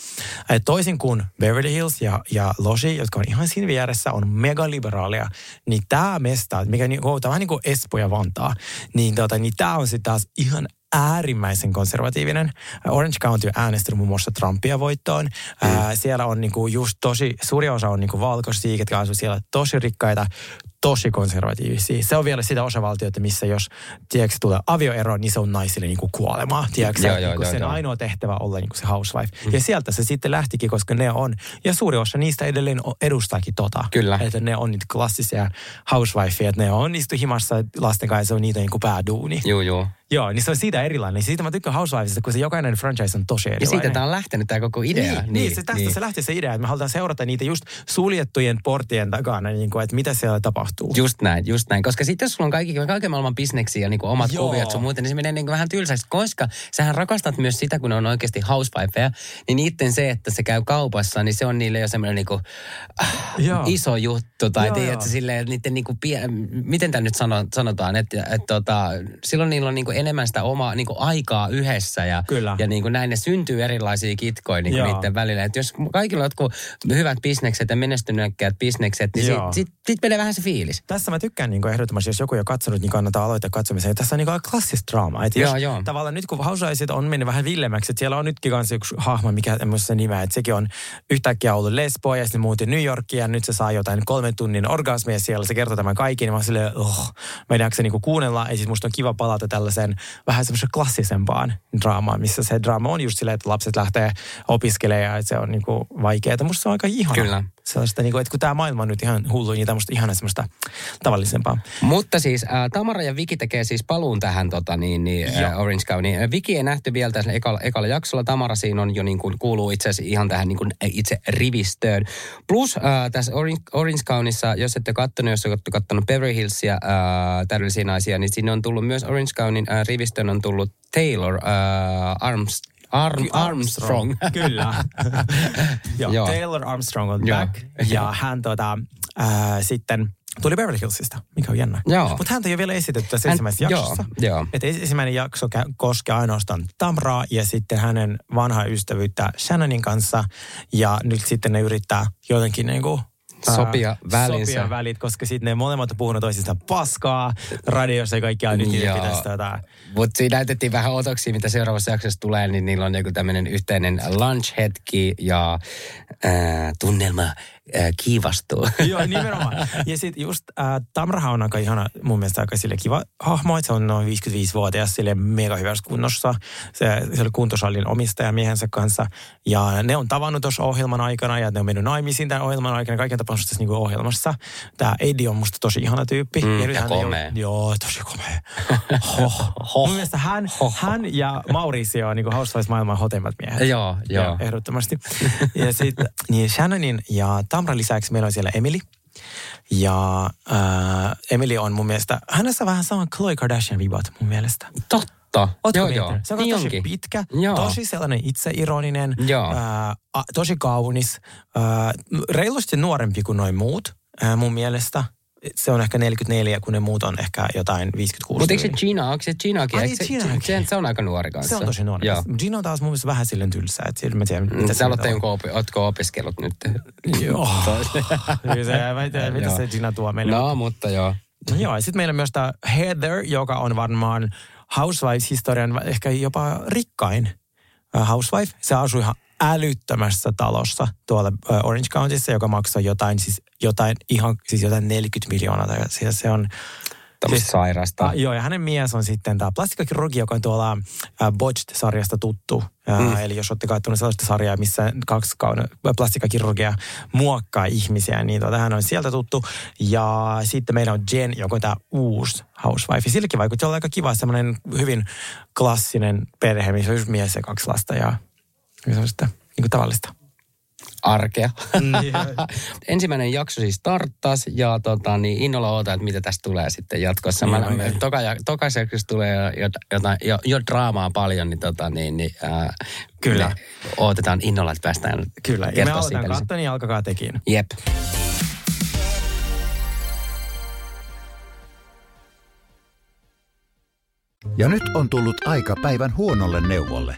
Et toisin kuin Beverly Hills ja, ja Logi, jotka on ihan siinä vieressä, on megaliberaalia, niin tämä mesta, mikä niin, tämä on vähän niin kuin Espoo ja Vantaa, niin, tota, niin tämä on sitten taas ihan äärimmäisen konservatiivinen. Orange County on äänestänyt muun muassa Trumpia voittoon. Mm. Ää, siellä on niinku just tosi, suuri osa on niinku valkoisia, ketkä asuu siellä tosi rikkaita, tosi konservatiivisia. Se on vielä sitä osavaltiota, missä jos tiedätkö, tulee avioero, niin se on naisille niinku kuolemaa. Tiedätkö, Joo, joo, niinku joo, sen joo. ainoa tehtävä olla niinku se housewife. Mm. Ja sieltä se sitten lähtikin, koska ne on, ja suuri osa niistä edelleen edustaakin tota. Kyllä. Että ne on niitä klassisia housewifeja, että ne on istu himassa lasten kanssa, se on niitä niinku pääduuni. Joo, joo. Joo, niin se on siitä erilainen. Siitä mä tykkään Housewivesista, kun se jokainen franchise on tosi Ja erilainen. siitä tämä on lähtenyt tämä koko idea. Niin, niin, se, tästä niin. se lähti se idea, että me halutaan seurata niitä just suljettujen portien takana, niin kuin, että mitä siellä tapahtuu. Just näin, just näin. Koska sitten jos sulla on kaikki, kaiken maailman bisneksiä ja niin omat Joo. kuviot sun muuten, niin se menee niin vähän tylsäksi. Koska sähän rakastat myös sitä, kun ne on oikeasti housewifeja, niin niiden se, että se käy kaupassa, niin se on niille jo semmoinen niin kuin, äh, Joo. iso juttu. Tai Joo, tiedätkö, silleen, että niiden niin kuin, miten tämä nyt sano, sanotaan, että, että tota, silloin niillä on niin kuin enemmän sitä omaa niin kuin aikaa yhdessä. Ja, Kyllä. ja niin kuin näin ne syntyy erilaisia kitkoja niin kuin niiden välillä. Että jos kaikilla on jotkut hyvät bisnekset ja menestyneet bisnekset, niin sitten sit, sit menee vähän se fiilis. Tässä mä tykkään niin ehdottomasti, jos joku ei ole katsonut, niin kannattaa aloittaa katsomisen. Ja tässä on niin aika klassista draamaa. Että Joo, joo. tavallaan nyt kun Housewives'it on mennyt vähän villemmäksi, että siellä on nytkin kanssa yksi hahmo, mikä en muista nimeä, että sekin on yhtäkkiä ollut lesbo ja sitten muutti New Yorkiin ja nyt se saa jotain kolmen tunnin orgasmia siellä. Se kertoo tämän kaiken, niin mä oon silleen, oh, mä en jaksa niinku kuunnella. Ja siis musta on kiva palata tällaiseen vähän semmoisen klassisempaan draamaan, missä se draama on just silleen, että lapset lähtee opiskelemaan ja se on niinku vaikeaa. Musta se on aika ihana. Kyllä. Sellaista, niinku, että kun tämä maailma on nyt ihan hullu, niin tämmöistä ihana semmoista tavallisempaa. Mutta siis äh, Tamara ja Viki tekee siis paluun tähän tota, niin, niin, äh, Orange County. Äh, Viki ei nähty vielä tässä ekalla, ekalla jaksolla. Tamara siinä on jo niin kuin, kuuluu itse asiassa ihan tähän niin kuin, itse rivistöön. Plus äh, tässä Orange, Orange Countyssa, jos ette kattonut, jos olette kattonut Beverly Hillsia, äh, täydellisiä naisia, niin sinne on tullut myös Orange Countyn äh, rivistöön on tullut Taylor äh, Arms, Arm, Armstrong. (laughs) Kyllä. (laughs) Joo, Joo. Taylor Armstrong on Joo. back. Ja hän tota, ää, sitten tuli Beverly Hillsista, mikä on jännä. Joo. Mutta häntä ei ole vielä esitetty tässä Hän- ensimmäisessä joo, jaksossa. joo. Et es- ensimmäinen jakso koskee ainoastaan Tamraa ja sitten hänen vanhaa ystävyyttä Shannonin kanssa. Ja nyt sitten ne yrittää jotenkin niinku Sopia välinsä. Sopia välit, koska sitten ne molemmat on puhunut toisistaan paskaa radiossa ja kaikkia. Nyt Joo. pitäisi tota, Mutta siinä näytettiin vähän otoksia, mitä seuraavassa jaksossa tulee, niin niillä on joku tämmöinen yhteinen lunch-hetki ja ää, tunnelma äh, kiivastuu. (laughs) Joo, nimenomaan. Ja sitten just äh, Tamrahan on aika ihana, mun mielestä aika sille kiva hahmo, että se on noin 55-vuotias, sille mega hyvässä kunnossa. Se, se oli kuntosalin omistaja miehensä kanssa. Ja ne on tavannut tuossa ohjelman aikana ja ne on mennyt naimisiin tämän ohjelman aikana. Kaiken tapauksessa tässä niinku ohjelmassa. Tämä Eddie on musta tosi ihana tyyppi. Mm, nyt ja hän ei komea. ole- Joo, tosi komea. (laughs) Hoh. Mun mielestä hän, hän ja Mauricio on niinku Housewives-maailman hotemmat miehet. Joo, joo. Ehdottomasti. Ja sitten niin Shannonin ja Tamran lisäksi meillä on siellä Emily. Ja äh, Emily on mun mielestä, hänessä on vähän sama Khloe Kardashian vibat mun mielestä. Totta. Ootko joo, miettinyt? joo. Se on Niin tosi onkin. pitkä, Joo. tosi sellainen itseironinen, Joo. Ää, a, tosi kaunis, ää, reilusti nuorempi kuin noin muut ää, mun mielestä. Se on ehkä 44, kun ne muut on ehkä jotain 56. Mutta eikö se. Gina, onko se Ginakin? Ai Eikö niin, se, Ginakin. se, se, on aika nuori kanssa. Se on tosi nuori. Joo. Gino on taas mun mielestä vähän silleen tylsää, että mä tiedän, mitä Mitä se sä on. jonkun opi, ootko opiskellut nyt? Joo. (laughs) Kyllä (laughs) se, mä en tiedä, mitä se Gina tuo meille. No, mutta joo. No Joo, ja sitten meillä on myös tämä Heather, joka on varmaan Housewives-historian ehkä jopa rikkain äh, housewife. Se asui ihan älyttömässä talossa tuolla Orange Countyssa, joka maksaa jotain, siis jotain, ihan, siis jotain 40 miljoonaa. Tai, siis se on, Tämmöistä sairasta. Joo, ja hänen mies on sitten tämä plastikkakirurgi, joka on tuolla Botched-sarjasta tuttu. Äh, mm. Eli jos olette katsonut sellaista sarjaa, missä kaksi kauden plastikkakirurgia muokkaa ihmisiä, niin tuota, hän on sieltä tuttu. Ja sitten meillä on Jen, joka on tämä uusi housewife. Ja sillekin vaikutti olla aika kiva, semmoinen hyvin klassinen perhe, missä on mies ja kaksi lasta ja ja sellaista niin kuin tavallista. arkea. Niin. (laughs) Ensimmäinen jakso siis starttas ja tota, niin innolla odotan, että mitä tästä tulee sitten jatkossa. Niin Mä, oikein. toka, jaksossa tulee jo, jotain, jo, jo draamaa paljon, niin, tota, niin, niin ää, Kyllä. me odotetaan innolla, että päästään Kyllä, ja me lisää. katsoa, niin alkakaa tekin. Jep. Ja nyt on tullut aika päivän huonolle neuvolle.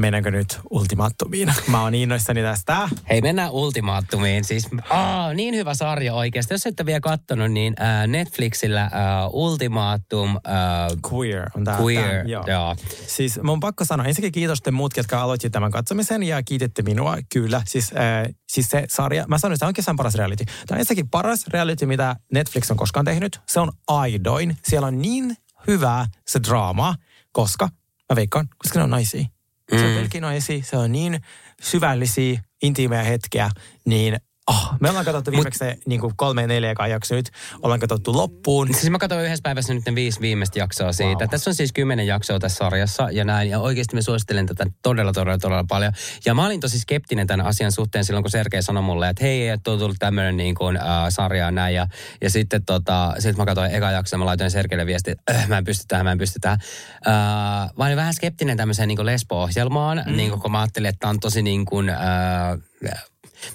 Mennäänkö nyt ultimaattumiin? Mä oon innoissani tästä. Hei, mennään ultimaattumiin. Siis, aa, niin hyvä sarja oikeasti. Jos ette vielä katsonut, niin ää, Netflixillä ää, Ultimaattum, ää, Queer on tää. Queer, tää, joo. joo. Siis mun on pakko sanoa, ensinnäkin kiitos te muut, jotka aloitti tämän katsomisen ja kiititte minua, kyllä. Siis, äh, siis se sarja, mä sanoin, että tämä on kesän paras reality. Tämä on ensinnäkin paras reality, mitä Netflix on koskaan tehnyt. Se on aidoin. Siellä on niin hyvää se draama, koska, mä veikkaan, koska ne on naisia. Se on pelkkiä naisia, se on niin syvällisiä, intiimejä hetkiä, niin oh, me ollaan katsottu viimeksi se niin kuin kolme neljä jakso nyt, ollaan katsottu loppuun. Siis mä katsoin yhdessä päivässä nyt ne viisi viimeistä jaksoa siitä. Wow. Tässä on siis kymmenen jaksoa tässä sarjassa ja näin. Ja oikeasti mä suosittelen tätä todella, todella, todella paljon. Ja mä olin tosi skeptinen tämän asian suhteen silloin, kun Sergei sanoi mulle, että hei, että on tullut tämmöinen niin kuin, äh, sarja ja näin. Ja, ja sitten tota, sit mä katsoin eka jakso ja mä laitoin Sergeille viesti, että äh, mä en pysty tähän, mä en pysty tähän. Äh, mä olin vähän skeptinen tämmöiseen niin lesbo-ohjelmaan, mm. niin kuin, kun mä ajattelin, että on tosi niin kuin... Äh,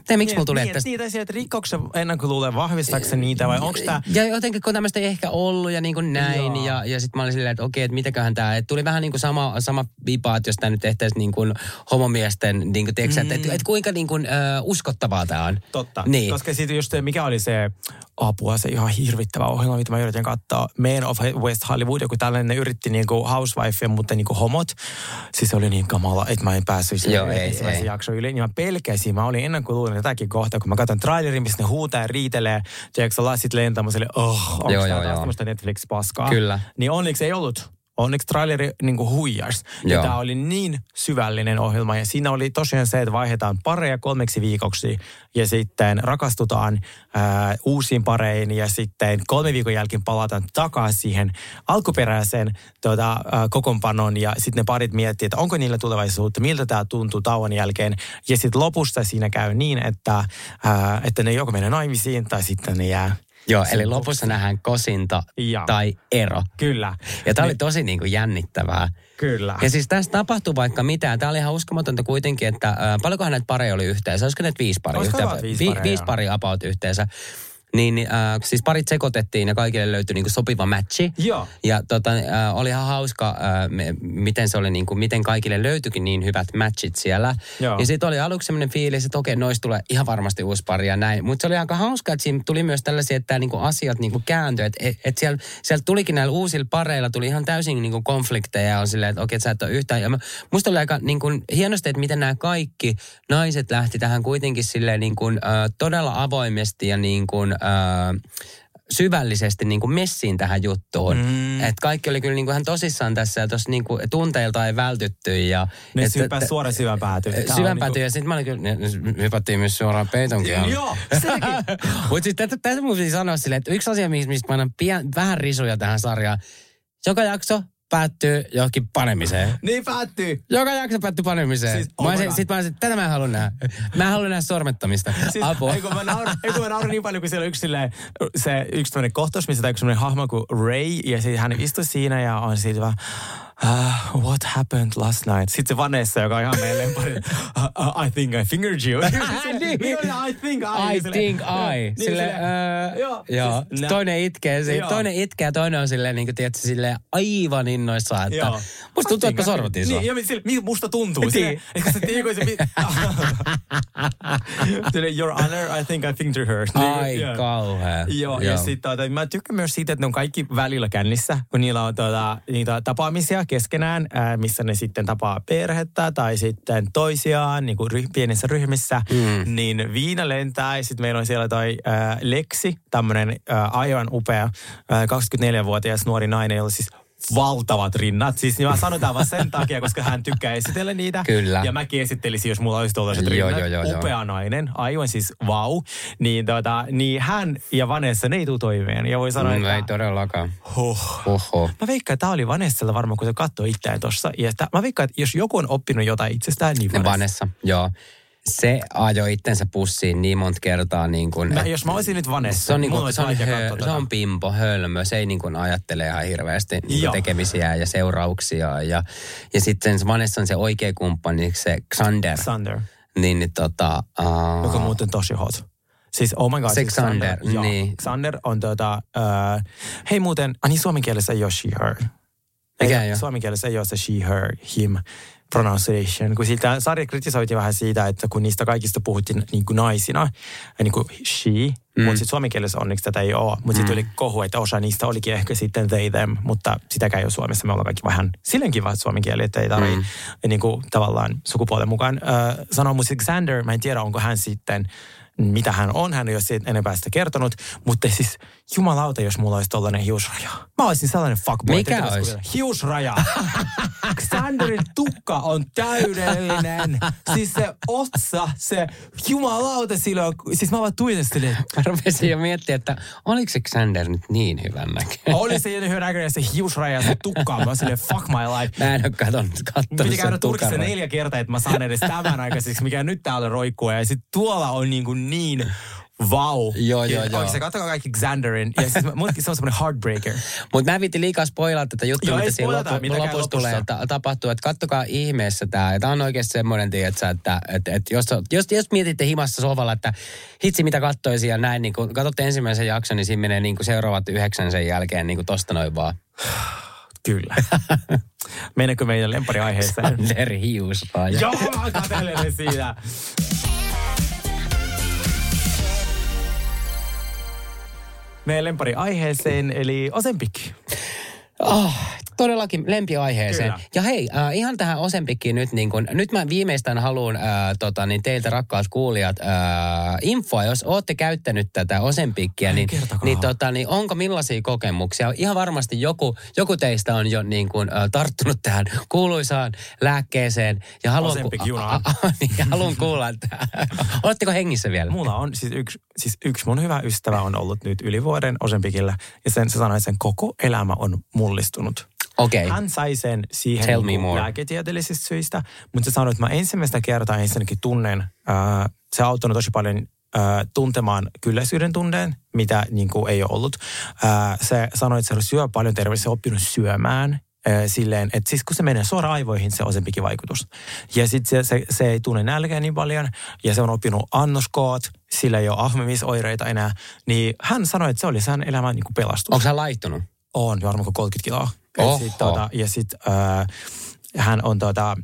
tai miksi mulla tuli, niin, että... että niitä sieltä rikoksen ennakkoluulee vahvistaako se niitä vai onko tämä... Ja jotenkin kun tämmöistä ei ehkä ollut ja niin kuin näin. Joo. Ja, ja sitten mä olin silleen, että okei, että mitäköhän tämä. Tuli vähän niin kuin sama, sama vipa, että jos tämä nyt tehtäisiin niin kuin homomiesten, niin kuin, tiedätkö, mm. että, että kuinka niin kuin, ö, uskottavaa tämä on. Totta. Niin. Koska sitten just mikä oli se apua, se ihan hirvittävä ohjelma, mitä mä yritin katsoa. Man of West Hollywood, joku tällainen, ne yritti niinku housewife, mutta niinku homot. Siis se oli niin kamala, että mä en päässyt sen ensimmäisen jakson yli. Niin mä pelkäsin, mä olin ennen kuin luulin jotakin kohtaa, kun mä katson trailerin, missä ne huutaa ja riitelee. Tiedätkö, lasit lentää, mä olin, oh, onko joo. tämmöistä Netflix-paskaa? Kyllä. Niin onneksi ei ollut. Onneksi traileri niin kuin huijas. Ja tämä oli niin syvällinen ohjelma. Ja siinä oli tosiaan se, että vaihdetaan pareja kolmeksi viikoksi. Ja sitten rakastutaan ää, uusiin pareihin. Ja sitten kolme viikon jälkeen palataan takaisin siihen alkuperäiseen tuota, ää. Ja sitten ne parit miettii, että onko niillä tulevaisuutta, miltä tämä tuntuu tauon jälkeen. Ja sitten lopussa siinä käy niin, että, ää, että ne joko menee naimisiin tai sitten ne jää Joo, eli lopussa nähdään kosinta Ja. tai ero. Kyllä. Ja tämä oli tosi niin kuin jännittävää. Kyllä. Ja siis tässä tapahtui vaikka mitään. Tämä oli ihan uskomatonta kuitenkin, että äh, paljonkohan näitä pareja oli yhteensä? Olisiko näitä viisi paria? Olisiko about viisi paria, viisi joo. paria about yhteensä. Niin äh, siis parit sekoitettiin ja kaikille löytyi niinku sopiva matchi. Joo. Ja tota, äh, oli ihan hauska, äh, me- miten se oli niinku, miten kaikille löytyikin niin hyvät matchit siellä. Joo. Ja sitten oli aluksi sellainen fiilis, että okei, noista tulee ihan varmasti uusi pari ja näin. Mutta se oli aika hauska, että siinä tuli myös tällaisia, että niinku asiat niinku kääntyi. Että et, et siellä, sieltä tulikin näillä uusilla pareilla, tuli ihan täysin niinku konflikteja ja on silleen, että okei, että sä et ole yhtään. Ja mä, musta oli aika niinku, hienosti, että miten nämä kaikki naiset lähti tähän kuitenkin silleen niinku, äh, todella avoimesti ja niinku, äh, syvällisesti niin kuin messiin tähän juttuun. Mm. Että kaikki oli kyllä niin kuin ihan tosissaan tässä ja tuossa niin kuin tunteilta ei vältytty. Ja, Ne et- syöpää et- suoraan syvään on Syvän niinku- päätyy ja sitten mä olin kyllä, ne- ne hypättiin myös suoraan peitonkin. Joo. (laughs) Mutta siis tätä, tätä mun sanoa silleen, että yksi asia, mistä mistä mä annan pien, vähän risuja tähän sarjaan, joka jakso päättyy johonkin panemiseen. Niin päättyy. Joka jakso päättyy panemiseen. Siis, oh mä olisin, sit mä olisin, tätä mä en halua nähdä. Mä en halua nähdä sormettamista. Siis, Apua. Ei, kun mä nauran, ei, kun mä nauran niin paljon, kun siellä on yksi, silleen, se, yksi tämmöinen kohtaus, missä on yksi hahmo kuin Ray, ja sitten hän istuu siinä ja on siitä vaan, uh, what happened last night? Sitten se Vanessa, joka on ihan meidän lempari, uh, (laughs) uh, I think I fingered you. (laughs) (laughs) Niin. Niin I think I. I think I. Niin, Sille, silleen, öö, joo, joo. siis nä- toinen itkee, Joo. toinen itkee ja toinen on silleen, niin kuin, tiedätkö, silleen aivan innoissaan, että Joo. musta tuntuu, että mä sorvatin sua. Niin, ja sille, musta tuntuu. Niin. Sille, että se tiedä, Sille, Your honor, I think I fingered her. Ai joo. kauhea. Joo, ja sitten tota, mä tykkään myös siitä, että ne on kaikki välillä kännissä, kun niillä on tota, niitä tapaamisia keskenään, ää, missä ne sitten tapaa perhettä tai sitten toisiaan niin kuin ry- pienissä ryhmissä, mm. niin Viina lentää ja sitten meillä on siellä toi ää, Lexi, tämmöinen ää, aivan upea ää, 24-vuotias nuori nainen, jolla siis valtavat rinnat. Siis niin mä sanotaan vaan sen takia, koska hän tykkää esitellä niitä. Kyllä. Ja mäkin esittelisin, jos mulla olisi tuollaiset rinnat. joo, joo, joo. Upea nainen, aivan siis vau. Niin, tota, niin hän ja Vanessa, ne ei tule toimeen. Ja voi sanoa, Mm, että... ei todellakaan. Huh. Oho. Mä veikkaan, että tämä oli Vanessalla varmaan, kun se katsoi itseään tuossa. Ja että, mä veikkaan, että jos joku on oppinut jotain itsestään, niin Vanessa. Vanessa, joo. Se ajoi itsensä pussiin niin monta kertaa niin kuin... Mä, jos mä olisin nyt Vanessa, se on, niin kuin, se, on hö, se on pimpo, hölmö. Se ei niin kuin ajattele ihan hirveästi niin kuin tekemisiä ja seurauksia. Ja, ja sitten se Vanessa on se oikea kumppani, se Xander. Xander, Niin, niin tota... Uh, joka muuten tosi hot. Siis oh my god. Se siis Xander, joo. niin. Xander on tota, uh, hei muuten, ah niin suomen kielessä ei ole she, her. Mikä ei, ei ole? Suomen kielessä ei ole se she, her, him pronunciation. Kun siltä sarja kritisoitiin vähän siitä, että kun niistä kaikista puhuttiin niin kuin naisina, ja niin kuin she, mm. mutta sitten suomen kielessä onneksi tätä ei ole. Mutta sitten tuli kohu, että osa niistä olikin ehkä sitten they, them, mutta sitäkään ei ole Suomessa. Me ollaan kaikki vähän sillenkin vaan suomen kieli, että ei tarvitse mm. niin kuin, tavallaan sukupuolen mukaan äh, sanoa. Mutta Xander, mä en tiedä, onko hän sitten mitä hän on, hän ei ole siitä enempää sitä kertonut, mutta siis jumalauta, jos mulla olisi tollainen hiusraja. Mä olisin sellainen fuckboy. Mikä olisi? kun- Hiusraja. (laughs) Xanderin tukka on täydellinen. Siis se otsa, se jumalauta silloin, siis mä vaan tuijotin, Mä rupesin jo miettimään, että oliko se Xander nyt niin hyvän näköinen? oli se hyvä näköinen se hiusraja ja se tukka. Mä silleen, fuck my life. Mä en ole katsonut, katsonut Piti käydä Turkissa neljä kertaa, että mä saan edes tämän aikaiseksi, mikä nyt täällä roikkuu. Ja sitten tuolla on niin, kuin niin vau. Joo, joo, Ja joo. Oikeasti katsokaa kaikki Xanderin. Ja siis mullekin se on semmoinen heartbreaker. (laughs) Mutta mä en viitti liikaa spoilaa tätä juttua, Joo, mitä siinä lopu, käy lopussa tulee, lopussa. että tapahtuu. Että kattokaa ihmeessä tämä. Ja tämä on oikeasti semmoinen, tiedätkö, että, että, että jos, jos, jos, mietitte himassa sovalla, että hitsi mitä kattoisi ja näin, niin kun katsotte ensimmäisen jakson, niin siinä menee niin kuin seuraavat yhdeksän sen jälkeen niin kuin tosta noin vaan. (sighs) Kyllä. (laughs) Mennäänkö meidän lempariaiheeseen? (laughs) Sander hiusraja. Joo, mä katselen siitä. Meidän lempariaiheeseen, eli Ozempic. Oh, todellakin lempiaiheeseen. Kyllä. Ja hei, äh, ihan tähän Osempikkiin nyt, niin kun, nyt mä viimeistään haluan äh, tota, niin teiltä rakkaat kuulijat äh, infoa, jos ootte käyttänyt tätä Osempikkiä, niin, kertokaa. niin, tota, niin onko millaisia kokemuksia? Ihan varmasti joku, joku teistä on jo niin kun, äh, tarttunut tähän kuuluisaan lääkkeeseen ja haluan, Ozempic-junaan. a- a- niin, haluan (laughs) kuulla, että (laughs) oletteko hengissä vielä? Mulla on siis yksi, siis yksi mun hyvä ystävä on ollut nyt yli vuoden Ozempicillä. Ja sen, se sanoi, että sen koko elämä on mullistunut. Okei. Hän sai sen siihen Tell niin lääketieteellisistä syistä, mutta se sanoi, että mä ensimmäistä kertaa ensinnäkin tunnen, ää, se on auttanut tosi paljon äh, tuntemaan kylläisyyden tunneen, mitä niin kuin ei ole ollut. Äh, se sanoi, että se syö paljon terveellistä, se on oppinut syömään äh, silleen, että siis kun se menee suoraan aivoihin, se osempikin vaikutus. Ja sitten se, se, se ei tunne nälkeä niin paljon, ja se on oppinut annoskoot, sillä ei ole ahmimisoireita enää. Niin hän sanoi, että se oli sen elämän niin pelastus. Onko hän laittunut? On, varmaan kuin 30 kiloa. Oho. sit, tota, ja sitten äh, hän on tota,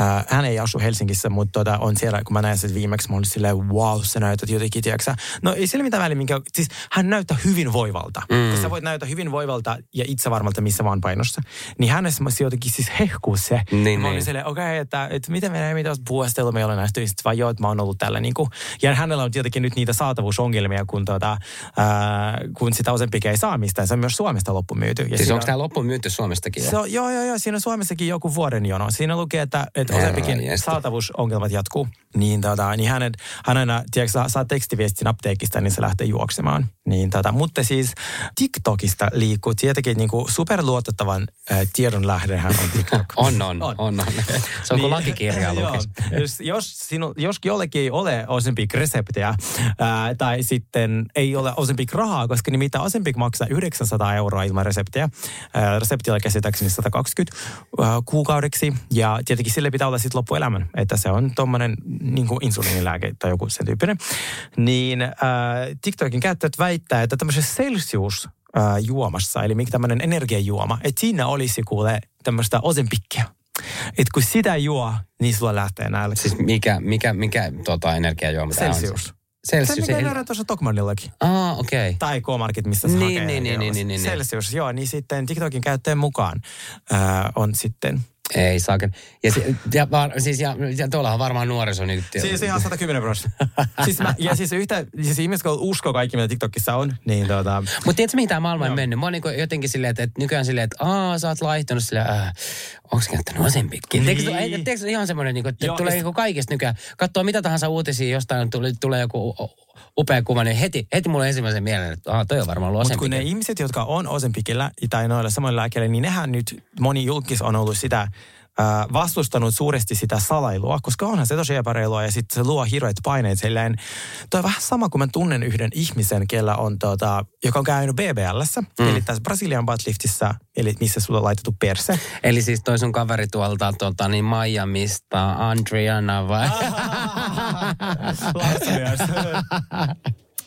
äh, hän ei asu Helsingissä, mutta tota, on siellä, kun mä näin sen viimeksi, mä olin silleen, wow, sä näytät jotenkin, tiedätkö No ei sillä mitään väliä, minkä, siis hän näyttää hyvin voivalta. Mm. Kun sä voit näyttää hyvin voivalta ja itsevarmalta missä vaan painossa. Niin hänessä se jotenkin siis hehkuu se. Niin, mä olin niin. silleen, okei, okay, että, että miten menee, mitä puhastelu me ollaan nähty, sitten vaan joo, että mä oon ollut tällä niin kuin, ja hänellä on tietenkin nyt niitä saatavuusongelmia, kun, tota, ää, kun sitä Ozempicia ei saa mistään. Se on myös Suomesta loppumyyty. Ja Siis siinä onko on- tämä loppuun myyty Suomestakin? se on, joo, joo, joo. Siinä on Suomessakin joku vuoden jono. Siinä lukee, että, että jästä. saatavuusongelmat jatkuu. Niin, tota, niin hänen, hän aina, tiedätkö, saa, saa tekstiviestin apteekista, niin se lähtee juoksemaan. Niin, tota, mutta siis TikTokista liikkuu tietenkin niin kuin superluotettavan äh, tiedon lähdehän on TikTok. (laughs) On, on, on, on. Se on kuin lakikirja Niin. Joo. lukisi. jos, jos, sinu, jos jollekin ei ole Ozempic reseptiä ää, tai sitten ei ole Ozempic rahaa, koska nimittäin Ozempic maksaa 900 euroa ilman reseptiä. Ää, reseptillä käsittääkseni 120 ää, kuukaudeksi ja tietenkin sille pitää olla sitten loppuelämän, että se on tuommoinen niin insuliinilääke tai joku sen tyyppinen. Niin ää, TikTokin käyttäjät väittää, että tämmöisessä Celsius ää, juomassa, eli mikä tämmöinen energiajuoma, että siinä olisi kuule tämmöistä Ozempickia. Että kun sitä juo, niin sulla lähtee nälkä. Siis mikä, mikä, mikä tota, energiajuoma tämä on? Celsius. Se, Celsius. mikä ei- nähdään tuossa Tokmannillakin. Ah, okei. Okay. Tai K-Market, mistä se Niin, hakee. niin, niin, niin, niin, niin. Celsius, joo. Niin sitten TikTokin käyttäjän mukaan ää, on sitten... Ei saaken. Ja, se, ja, var, siis, ja, ja tuollahan varmaan nuoriso nyt. Siis ihan 110 prosenttia. (laughs) siis mä, ja siis yhtä, siis ihmiset, kun uskoo kaikki, mitä TikTokissa on, niin tota... Mutta tiedätkö, mihin tämä maailma on mennyt? Mä oon niinku jotenkin silleen, että, että nykyään silleen, että aah, sä oot laihtunut silleen, äh, onko käyttänyt Ozempickin? Niin. Niin. Tiedätkö, ihan semmoinen, niinku, että Joo, tulee niinku kaikesta nykyään. Katsoo mitä tahansa uutisia, jostain tulee, tulee joku upea kuva, niin heti, heti mulle ensimmäisen mieleen, että aah, toi on varmaan ollut Mutta kun ne ihmiset, jotka on Ozempicillä tai noilla samoilla lääkkeillä, niin nehän nyt, moni julkis on ollut sitä vastustanut suuresti sitä salailua, koska onhan se tosi epäreilua ja sitten se luo hirveät paineet silleen. Toi on vähän sama kuin mä tunnen yhden ihmisen, kellä on tota, joka on käynyt BBLssä, mm. eli tässä Brasilian buttliftissa, eli missä sulla on laitettu perse. Eli siis toi sun kaveri tuolta tota, niin Miamista, Adriana vai? (laughs)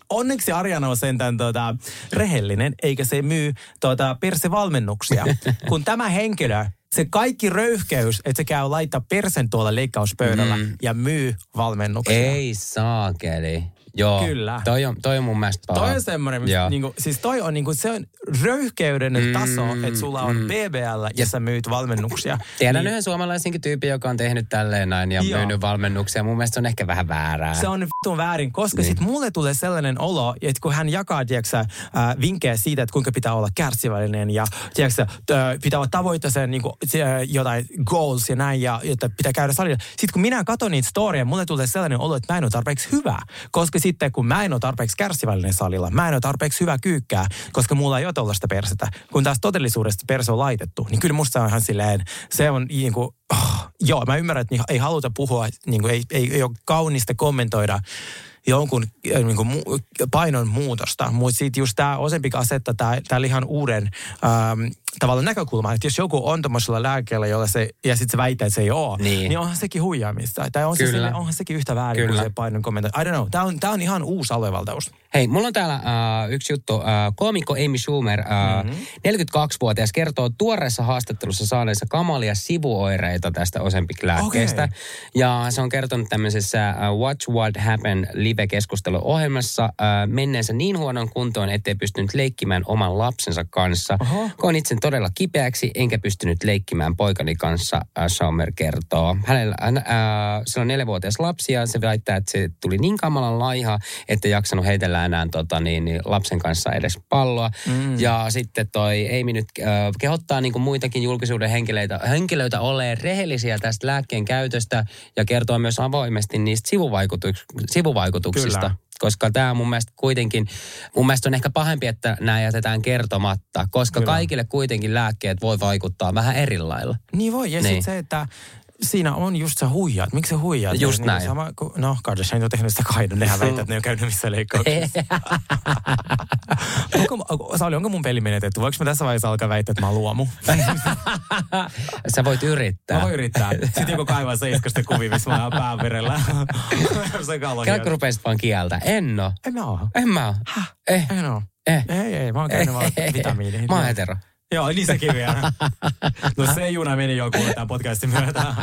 Onneksi Arjana on sentään tota, rehellinen, eikä se myy tota, persevalmennuksia. Kun tämä henkilö, se kaikki röyhkeys, että se käy laittaa persen tuolla leikkauspöydällä mm. ja myy valmennuksia. Ei saakeli. Joo. Kyllä. Toi on, toi on mun mielestä paha. Toi on semmoinen, Joo. niinku, siis toi on niinku, se on röyhkeyden mm, taso, että sulla on mm. BBL ja sä myyt valmennuksia. Tiedän Niin- yhden suomalaisenkin tyypin, joka on tehnyt tälleen näin ja Joo. myynyt valmennuksia. Mun mielestä se on ehkä vähän väärää. Se on vitun väärin, koska niin. Sitten mulle tulee sellainen olo, että kun hän jakaa tiiäksä, äh, vinkkejä siitä, että kuinka pitää olla kärsivällinen ja tiiäksä, t- pitää olla tavoitteeseen niin kuin, jotain goals ja näin, ja että pitää käydä salilla. Sitten kun minä katson niitä storya, mulle tulee sellainen olo, että mä en ole tarpeeksi hyvä. Koska sitten kun mä en ole tarpeeksi kärsivällinen salilla, mä en ole tarpeeksi hyvä kyykkää, koska mulla ei ole tuollaista persettä. Kun taas todellisuudessa perse on laitettu, niin kyllä musta on ihan silleen, se on niin kuin, oh, joo, mä ymmärrän, että ei haluta puhua, niin kuin, ei, ei, ei ole kaunista kommentoida jonkun äh, niin kuin, painon muutosta, mutta sitten just tämä Ozempic asettaa täällä ihan uuden ähm, tavallaan näkökulman, että jos joku on tuommoisella lääkkeellä, jolla se, ja sitten se väittää, että se ei ole, niin, Niin. onhan sekin huijaamista. Tai on se sille, onhan sekin yhtä väärin Kyllä. kuin se painon kommentointi. I don't know. Tämä on, tää on ihan uusi aluevaltaus. Hei, mulla on täällä äh, yksi juttu. Äh, koomikko Amy Schumer, äh, mm-hmm. 42-vuotias, kertoo tuoreessa haastattelussa saaneensa kamalia sivuoireita tästä Ozempic-lääkkeestä. Okei. Ja se on kertonut tämmöisessä äh, Watch What Happened live-keskusteluohjelmassa äh, menneensä niin huonon kuntoon, ettei pystynyt leikkimään oman lapsensa kanssa. Oho. Koin itsen todella kipeäksi, enkä pystynyt leikkimään poikani kanssa, äh, Schumer kertoo. Hänellä äh, se on neljävuotias lapsi ja se väittää, että se tuli niin kamalan laiha, että jaksanut heitellä enää tota, niin, niin, lapsen kanssa edes palloa. Mm. Ja sitten toi Amy nyt äh, kehottaa niin kuin muitakin julkisuuden henkilöitä, henkilöitä olemaan rehellisiä tästä lääkkeen käytöstä ja kertoo myös avoimesti niistä sivuvaikutuks, sivuvaikutuksista. Kyllä. Koska tämä mun mielestä kuitenkin, mun mielestä on ehkä pahempi, että nämä jätetään kertomatta, koska Kyllä. kaikille kuitenkin lääkkeet voi vaikuttaa vähän eri lailla. Niin voi, ja Niin. sitten se, että siinä on just se huijat. Miksi se huijat? Just niin, näin. Sama, kun, no, Kardashian on tehnyt sitä kainon. Nehän väittää, että ne on käynyt missä leikkauksessa. (laughs) onko, Sauli, onko mun peli menetetty? Voinko mä tässä vaiheessa alkaa väittää, että mä oon luomu? Sä voit yrittää. Mä voin yrittää. Sitten joku kaivaa seiskasta kuvia, missä mä oon pään verellä. (laughs) se kalon Käykö rupesit vaan kieltä? En oo. En mä oo. En mä oo. Eh. En oo. Eh. Ei, ei, mä oon käynyt vaan (laughs) vitamiinia. Mä oon hetero. Joo, niin sekin vielä. (laughs) No se juna meni jo kuule tämän podcastin myötä.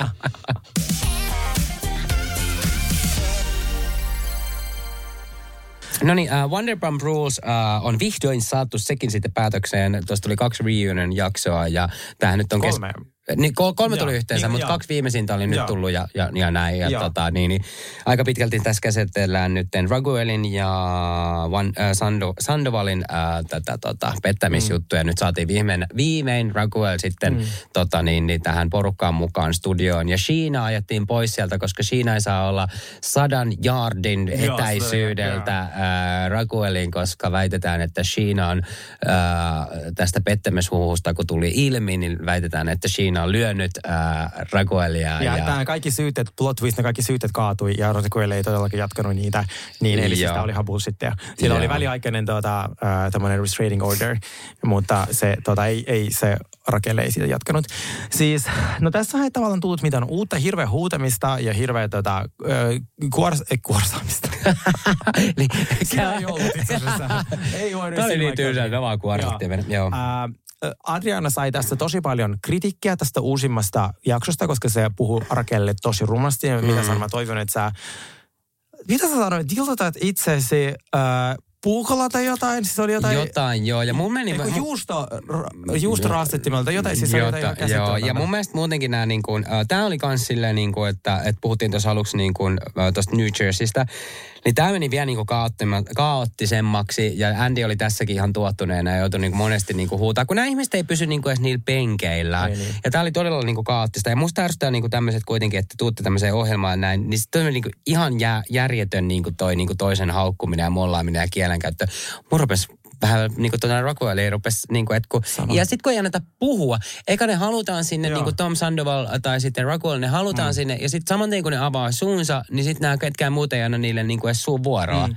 No niin, uh, Wonderpump Rules uh, on vihdoin saatu sekin sitten päätökseen. Tuosta tuli kaksi reunion-jaksoa ja tämähän nyt on... Kolme. Niin, kol- kolme tuli yhteensä, niin, mutta kaksi viimeisintä oli nyt Joo. tullut ja, ja, ja näin. Ja Joo. tota, niin, niin, aika pitkälti tässä käsitellään nyt Raguelin ja Van, äh, Sando, Sandovalin äh, tätä tota, pettämisjuttuja. Nyt saatiin viimein, viimein Raguel sitten mm. tota, niin, niin, tähän porukkaan mukaan studioon. Ja Shiina ajettiin pois sieltä, koska Shiina ei saa olla sadan yardin Joo, etäisyydeltä äh, Raguelin, koska väitetään, että Shiina on äh, tästä pettämishuhusta, kun tuli ilmi, niin väitetään, että Shiina on lyönyt äh, Raguelia. Ja, Ja, ja tämä kaikki syytet, plot twist, ne kaikki syytet kaatui ja Rosikuelle ei todellakin jatkanut niitä. Niin, eli siis tämä oli ihan bullshittia. Siellä oli Joo. väliaikainen tota, äh, tämmöinen restraining order, mutta se, tota, ei, ei se Rakelle ei siitä jatkanut. Siis, no tässä ei tavallaan tullut mitään uutta, hirveä huutamista ja hirveä tota, äh, kuors, ei, kuorsaamista. (laughs) Sitä ei ollut itse asiassa. (laughs) Ei voinut Tämä oli sillä niin tylsää, lailla. ne vaan kuorsattiin. Joo. Joo. Ää, Adriana sai tästä tosi paljon kritiikkiä tästä uusimmasta jaksosta, koska se puhuu Rakelle tosi rumasti. Ja mitä sanon, mä toivon, että sä... Mitä sä sanoit? Dildotat itsesi äh, puukolla tai jotain? Siis oli jotain... Jotain, joo. Ja mun meni... Eiku, juusto, raastettimelta, jotain, siis oli jotain Jota- ihan joo, ja mun mielestä muutenkin nämä, niin kuin, äh, tämä oli kans silleen, niin kuin, että, että puhuttiin tuossa aluksi niin kuin, äh, tuosta New Jerseystä, niin tämä meni vielä niin kuin kaoottisemmaksi, ja Andy oli tässäkin ihan tuottuneena ja joutui niin kuin monesti niin kuin huutaa, kun nämä ihmiset ei pysy niin kuin edes niillä penkeillä. Ei niin. Ja tämä oli todella niin kuin kaoottista, ja musta ärsyttää niin kuin tämmöiset kuitenkin, että tuutte tämmöiseen ohjelmaan näin, niin sitten on niin kuin ihan jää, järjetön niin kuin toi niin kuin toisen haukkuminen ja mollaaminen ja kielenkäyttö. Mun rupesi vähän niin kuin Rockwelliin rupesi, niin kuin, että kun, Sama. ja sitten kun ei anneta puhua, eikä ne halutaan sinne, Joo. niin kuin Tom Sandoval tai sitten Rockwell, ne halutaan mm. sinne, ja sitten saman tien kun ne avaa suunsa, niin sitten nämä ketkään muut ei anna niille niin kuin edes suun vuoroa. Mm.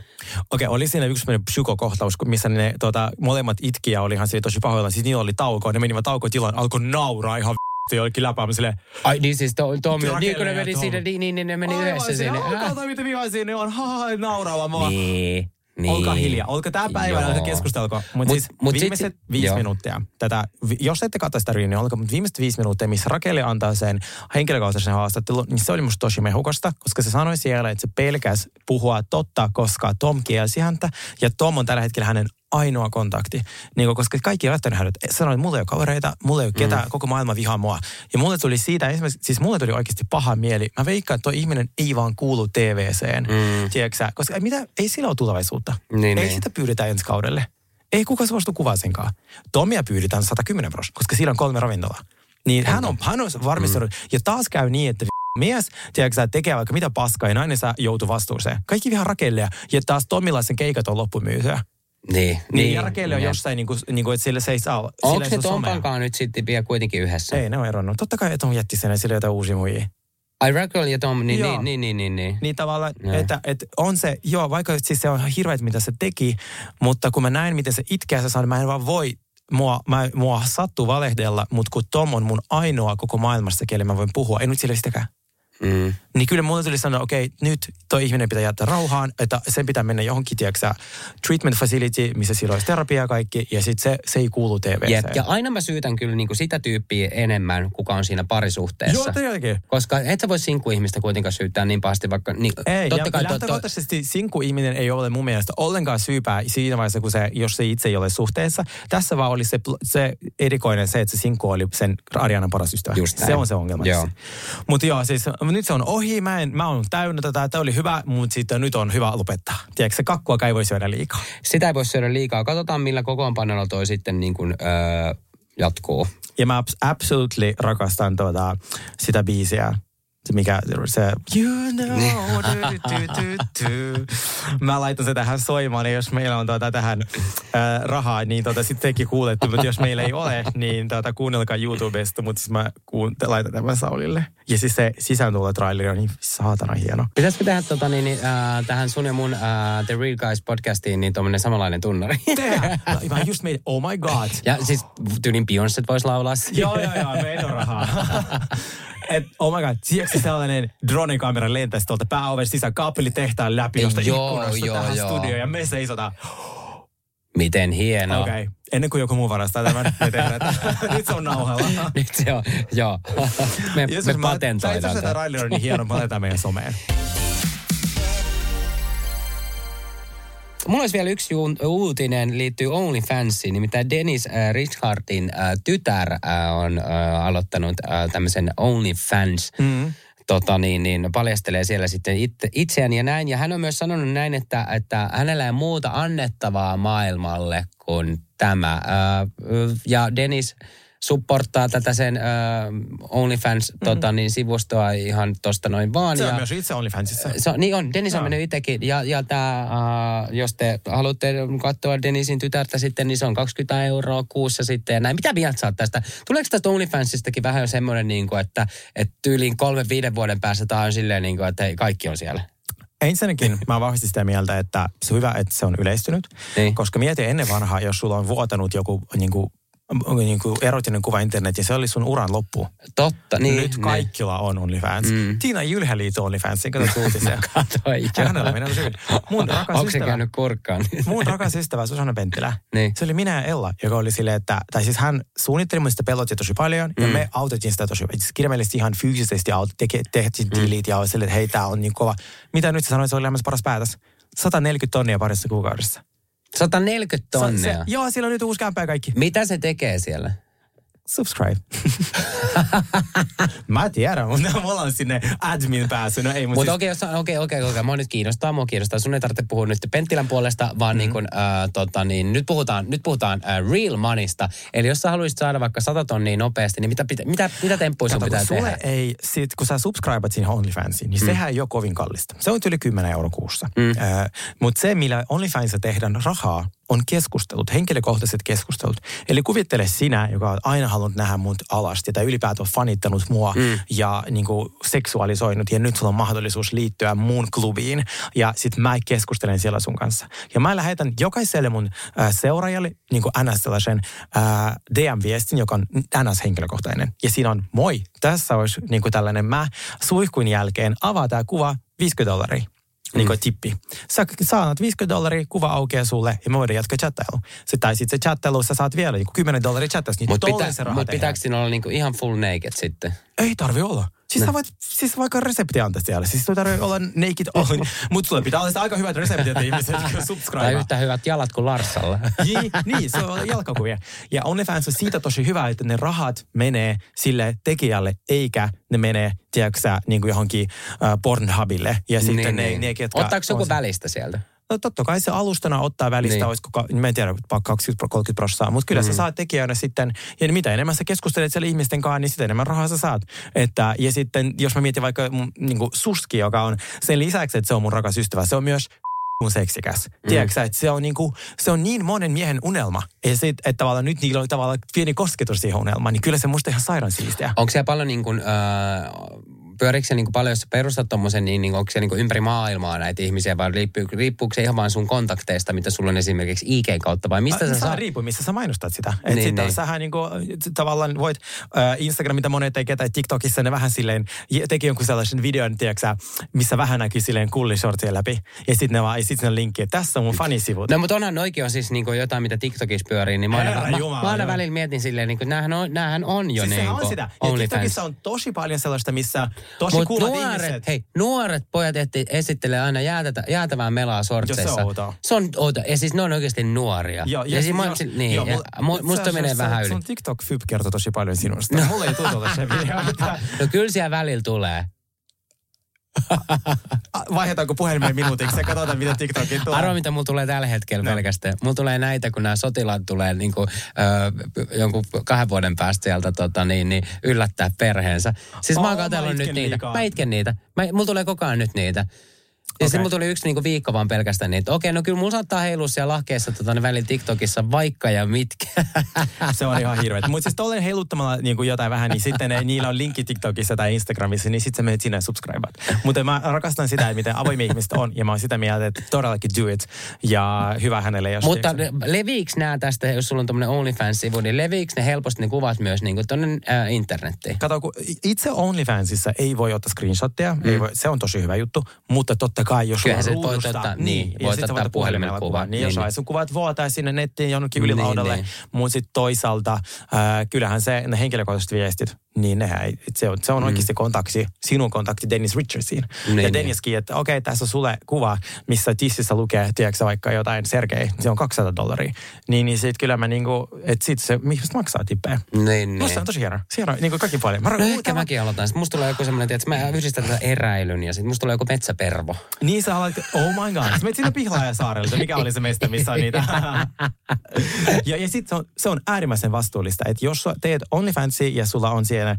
Okei, oli siinä yksi psykokohtaus, missä ne tota, molemmat itki ja oli ihan siinä tosi pahoilla. Siis niillä oli tauko, ne menivät taukotilaan, alkoi nauraa ihan v***sti jollekin läpäämään silleen. Ai niin siis to, Rakelle niin kun ne meni sinne, niin, niin, niin ne meni yhdessä sinne. Oh, Häh? kato, miten vihaisia ne on. Ha, ha, nauraava mua. Niin, niin. Olkaa hiljaa. Olkaa tämä päivä, älkää keskustelko. Mutta Mut- siis mut sit- viimeiset viisi joo. minuuttia. Tätä, jos ette katso sitä reunion, olkaa, mutta viimeiset viisi minuuttia, missä Rakeli antaa sen henkilökohtaisen haastattelun, niin se oli musta tosi mehukasta, koska se sanoi siellä, että se pelkäs puhua totta, koska Tom kielsi häntä. Ja Tom on tällä hetkellä hänen ainoa kontakti. Niin kuin, koska kaikki välttänyt hänet. Sanoi, että mulla ei ole kavereita, mulla ei ole ketään, mm. koko maailma vihaa mua. Ja mulle tuli siitä esimerkiksi, siis mulle tuli oikeasti paha mieli. Mä veikkaan, että tuo ihminen ei vaan kuulu TVCen. Mm. Tiedätkö? Koska ei mitä, ei sillä ole tulevaisuutta. Niin, ei niin. sitä pyydetä ensi kaudelle. Ei kukaan suostu kuvaa senkaan. Tomia pyydetään 110 pros, koska sillä on kolme ravintolaa. Niin hän on, hän on varmistanut. Mm. Ja taas käy niin, että (laughs) mies, tiedätkö sä, tekee vaikka mitä paskaa ja nainen saa joutuu vastuuseen. Kaikki vihaa Rakellia. Ja taas Tomilla sen keikat on loppumyytyä. Niin, Niin, ja Rakelle on Jep. jossain, niin kuin, niin kuin, että sillä se ei saa. Onko somea. Tompankaan nyt sitten vielä kuitenkin yhdessä? Ei, ne on eronnut. Totta kai Tom jätti sen ja sillä jotain uusia muijia. Ai Rockwell ja Tom, niin, Joo. niin, niin, niin, niin. Niin tavallaan, Joo. että, että on se, joo, vaikka siis se on hirveet, mitä se teki, mutta kun mä näin, miten se itkee, se sanoi, mä en vaan voi, mua, mä, mua sattuu valehdella, mutta kun Tom on mun ainoa koko maailmassa, kelle mä voin puhua, en nyt sille sitäkään. Mm. Niin kyllä mulle tuli sanoa, okei, okay, nyt toi ihminen pitää jättää rauhaan, että sen pitää mennä johonkin, tiedätkö treatment facility, missä sillä olisi terapia ja kaikki, ja sitten se, se ei kuulu TVC. Jep. Ja aina mä syytän kyllä niinku sitä tyyppiä enemmän, kuka on siinä parisuhteessa. Joo, todellakin. Koska et sä voi sinkkuihmistä kuitenkaan syyttää niin pahasti, vaikka... Niin, Ei, totta ja kai to, to, lähtökohtaisesti sinkku-ihminen ei ole mun mielestä ollenkaan syypää siinä vaiheessa, kun se, jos se itse ei ole suhteessa. Tässä vaan oli se, se erikoinen se, että se sinkku oli sen Arianan paras ystävä. Just se näin. on se ongelma. Joo. Mutta joo, siis nyt se on ohi. Mä, en, mä oon täynnä tätä. Tämä oli hyvä, mutta sitten nyt on hyvä lopettaa. Tiedätkö, se kakkua ei voi syödä liikaa. sitä ei voi syödä liikaa. Katsotaan, millä kokoonpanolla toi sitten niin kuin, öö, jatkuu. Ja mä abs- absolutely rakastan tuota, sitä biisiä. Se mikä, se, you know, du, du, du, du. Mä laitan se tähän soimaan, ja jos meillä on tuota tähän äh, rahaa, niin tota, sitten tekin kuulette, mutta jos meillä ei ole, niin tota, kuunnelkaa YouTubesta, mutta siis mä kuun, laitan tämän Saulille. Ja siis se sisääntulo-traileri on niin saatana hieno. Pitäisikö tehdä tota, niin, niin, äh, tähän sun ja mun äh, The Real Guys podcastiin niin tuommoinen samanlainen tunnari? Tehdään. Mä just made, oh my god. ja siis tyylin Beyoncé voisi laulaa (laughs) joo, joo, joo, meillä on rahaa. (laughs) Et, oh my god, tiedätkö sellainen drone-kamera lentäisi tuolta pääoven sisään kaapelitehtaan läpi, josta Joo, ikkunasta joo, tähän joo. studioon ja me seisotaan. Miten hienoa. Okei, okay. ennen kuin joku muu varastaa tämän, me tehdään, (laughs) nyt se on nauhalla. Nyt se on, joo. (laughs) me, Jeesus, me patentoidaan itse asiassa tämä. tämä on niin hieno, mä laitetaan meidän someen. Mulla olisi vielä yksi uutinen liittyy OnlyFansiin, nimittäin Dennis äh, Richardin äh, tytär äh, on äh, aloittanut äh, tämmöisen OnlyFans. Mm. Tota niin, niin paljastelee siellä sitten itse, itseään ja näin. Ja hän on myös sanonut näin, että, että hänellä ei muuta annettavaa maailmalle kuin tämä. Äh, ja Dennis supporttaa tätä sen äh, OnlyFans mm. tota, niin, sivustoa ihan tosta noin vaan. Se ja, on myös itse OnlyFansissa. se on, niin on, Dennis on Joo. mennyt itsekin. Ja, ja tää, uh, jos te haluatte katsoa Dennisin tytärtä sitten, niin se on 20 euroa kuussa sitten. Ja näin. Mitä mieltä oot tästä? Tuleeko tästä OnlyFansistakin vähän jo semmoinen, niin kuin, että, että tyyliin kolmen, viiden vuoden päästä tää on silleen, niin kuin, että hei, kaikki on siellä? Ensinnäkin (laughs) mä oon vahvasti sitä mieltä, että se on hyvä, että se on yleistynyt. Niin. Koska mieti ennen vanhaa, jos sulla on vuotanut joku niin kuin, niin kuin erotinen kuva internet ja se oli sun uran loppu. Totta, niin. Nyt kaikilla on OnlyFans. Mm. Tiina Jylhä liitto OnlyFansiin, katsot (laughs) uutisia. Katoi. Hänellä hyvin. Mun (laughs) rakas Onko se ystävä- käynyt kurkkaan? (laughs) Mun rakas ystävä Susanna Penttilä. Niin. Se oli minä ja Ella, joka oli silleen, että, tai siis hän suunnitteli mun sitä pelotti tosi paljon, ja me autettiin sitä tosi, siis kirjaimellisesti ihan fyysisesti tehtiin tilit ja oli silleen, että hei, tää on niin kova. Mitä nyt sä sanoit, se oli elämässä paras päätös? 140 tonnia parissa kuukaudessa. 140 Se- tonnia. Se, joo, siellä on nyt uusi kämppä ja kaikki. Mitä se tekee siellä? Subscribe. (laughs) Mä tiedän, mutta (laughs) mulla on sinne admin pääsy. No ei, mutta siis, okei, okei, okei, okei, mua nyt kiinnostaa, mua kiinnostaa. Sun ei tarvitse puhua nyt Penttilän puolesta, vaan mm. niin kun, äh, tota, niin, nyt puhutaan, nyt puhutaan äh, real moneysta. Eli jos sä haluaisit saada vaikka 100 tonnia nopeasti, niin mitä, pitä, mitä, mitä temppuja sun pitää tehdä? ei, sit, kun sä subscribat siihen OnlyFansiin, niin mm. sehän ei ole kovin kallista. Se on yli 10 euroa kuussa. Mm. Äh, Mutta se, millä OnlyFansissa tehdään rahaa, on keskustelut, henkilökohtaiset keskustelut. Eli kuvittele sinä, joka on aina halunnut nähdä mut alasti tai ylipäätään fanittanut mua mm. ja niin kuin, seksualisoinut ja nyt sulla on mahdollisuus liittyä mun klubiin ja sit mä keskustelen siellä sun kanssa. Ja mä lähetän jokaiselle mun äh, seuraajalle niin kuin NS sellaisen äh, DM-viestin, joka on NS henkilökohtainen. Ja siinä on, moi, tässä olisi niin kuin tällainen mä suihkuin jälkeen avaa tämä kuva 50 dollaria niin kuin tippi. Sä saat 50 dollaria, kuva aukeaa sulle ja me voidaan jatkaa chattailu. Se, tai sitten se chattailu, sä saat vielä niin kuin 10 dollaria chattaus, niin Mutta pitä, mut pitääkö siinä olla niinku ihan full naked sitten? Ei tarvi olla. Siis sä voit, siis vaikka resepti antaa siellä. Siis sulla tarvii olla naked on. (laughs) Mutta sulla pitää olla aika hyvät reseptit, että ihmiset (laughs) Tai subscribe. yhtä hyvät jalat kuin Larsalla. (laughs) niin, niin, se on jalkakuvia. Ja OnlyFans on siitä tosi hyvä, että ne rahat menee sille tekijälle, eikä ne menee, tiedätkö sä, niin kuin johonkin uh, Pornhubille. Ja sitten niin, ne, niin. ne, ketkä... Ottaako joku välistä sieltä? No totta kai se alustana ottaa välistä, Niin. olisiko, mä en tiedä, 20-30 prosenttia, mutta kyllä mm. sä saat tekijänä sitten, ja mitä enemmän sä keskustelet siellä ihmisten kanssa, niin sitä enemmän rahaa sä saat. Että, ja sitten, jos mä mietin vaikka mun, niin kuin Suski, joka on sen lisäksi, että se on mun rakas ystävä, se on myös (laughs) mun seksikäs. Mm. Tiedätkö että se on, niin kuin, se on niin monen miehen unelma. Ja sit, että tavallaan nyt niillä on tavallaan pieni kosketus siihen unelmaan, niin kyllä se musta ihan sairaan siistiä. Onko siellä paljon niin kuin, äh, pyöriikö se niin kuin paljon, jos sä perustat tommosen, niin, niin onko se niin kuin ympäri maailmaa näitä ihmisiä, vai riippuu, riippuuko se ihan vaan sun kontakteista, mitä sulla on esimerkiksi IG kautta, vai mistä sä Saa saat? riippuu, missä sä mainostat sitä. Et Niin, niin, sitten niin. sähän niinku, tavallaan voit äh, Instagram, mitä monet tekee, tai TikTokissa ne vähän silleen, teki jonkun sellaisen videon, tiedätkö, missä vähän näkyy silleen kullishortsia läpi. Ja sitten ne vaan, ja sit ne linkki, että tässä on mun fanisivut. No mutta onhan noikin on siis niin kuin jotain, mitä TikTokissa pyörii, niin mä aina, Herra mä, Jumala, mä aina välillä mietin silleen, niin kuin, näähän, on, näähän on jo siis niin kuin on sitä. Ja. TikTokissa on tosi paljon sellaista, missä tosi Mut nuoret, ihmiset. hei, nuoret pojat etti, esittelee aina jäätätä, jäätävää melaa sortseissa. Joo, se on outoa. Se on outoa. Ja siis ne on oikeasti nuoria. Joo, ja, siis mä, joo, niin, joo, ja, mul- mu, musta se- menee se- vähän yli. Sun TikTok-fyp kertoo tosi paljon sinusta. No. (laughs) Mulla ei tutulta se video. No kyllä siellä välillä tulee. (laughs) Vaihdetaanko puhelimeen minuutiksi ja katsotaan, mitä TikTokin tuo. Arvo, mitä mulla tulee tällä hetkellä no. pelkästään. Mulla tulee näitä, kun nämä sotilaat tulee niin kuin, ö, jonkun kahden vuoden päästä sieltä tota, niin, niin, yllättää perheensä. Siis oh, mä oon katsellut nyt niitä. Liikaa. Mä itken niitä. Mä, mulla tulee koko ajan nyt niitä. Ja okay. sitten mulla tuli yksi niinku viikko vaan pelkästään niin, että okei, no kyllä mulla saattaa heilua siellä lahkeessa tota, ne välillä TikTokissa vaikka ja mitkä. (laughs) Se on ihan hirveä. Mutta siis tolleen heiluttamalla niinku jotain vähän, niin sitten ne, niillä on linkki TikTokissa tai Instagramissa, niin sitten sä menet sinne subscribeat. Mutta mä rakastan sitä, että miten avoimia ihmiset on, ja mä oon sitä mieltä, että todellakin do it. Ja hyvä hänelle, jos... Mutta leviiks nämä tästä, jos sulla on tämmöinen OnlyFans-sivu, niin leviiks ne helposti ne kuvat myös niin kuin tonne äh, internettiin? Kato, kun itse OnlyFansissa ei voi ottaa screenshotteja, mm. ei voi, se on tosi hyvä juttu, mutta totta kai jos Kyllähän sulla on ruudusta, ottaa, niin, niin voit ottaa, ottaa puhelimella kuvan. Niin, niin, jos niin. sun kuvat vuotaa sinne nettiin jonnekin ylilaudalle, niin, niin. mutta sitten toisaalta äh, kyllähän se, ne henkilökohtaiset viestit, niin nehän, se on, se on mm. oikeasti kontakti, sinun kontakti Dennis Richardsiin. Niin, ja niin. Denniskin, niin. että okei, okay, tässä on sulle kuva, missä tississä lukee, tiedätkö vaikka jotain Sergei, se on 200 dollaria. Niin, niin sitten kyllä mä niinku, että sit se, mistä maksaa tippejä. Niin, niin. Musta on tosi hieno. Hieno, niinku kaikki puolin. Mä no ehkä mäkin aloitan. Sitten musta tulee joku semmoinen, että mä yhdistän tätä eräilyn ja sitten musta tulee joku metsäpervo. Niin sä alat, oh my god. Sä menet sinne Pihlaajasaarelle, mikä oli se meistä, missä on niitä. (laughs) ja ja sitten se on, se on äärimmäisen vastuullista, että jos teet OnlyFansia ja sulla on siellä äh,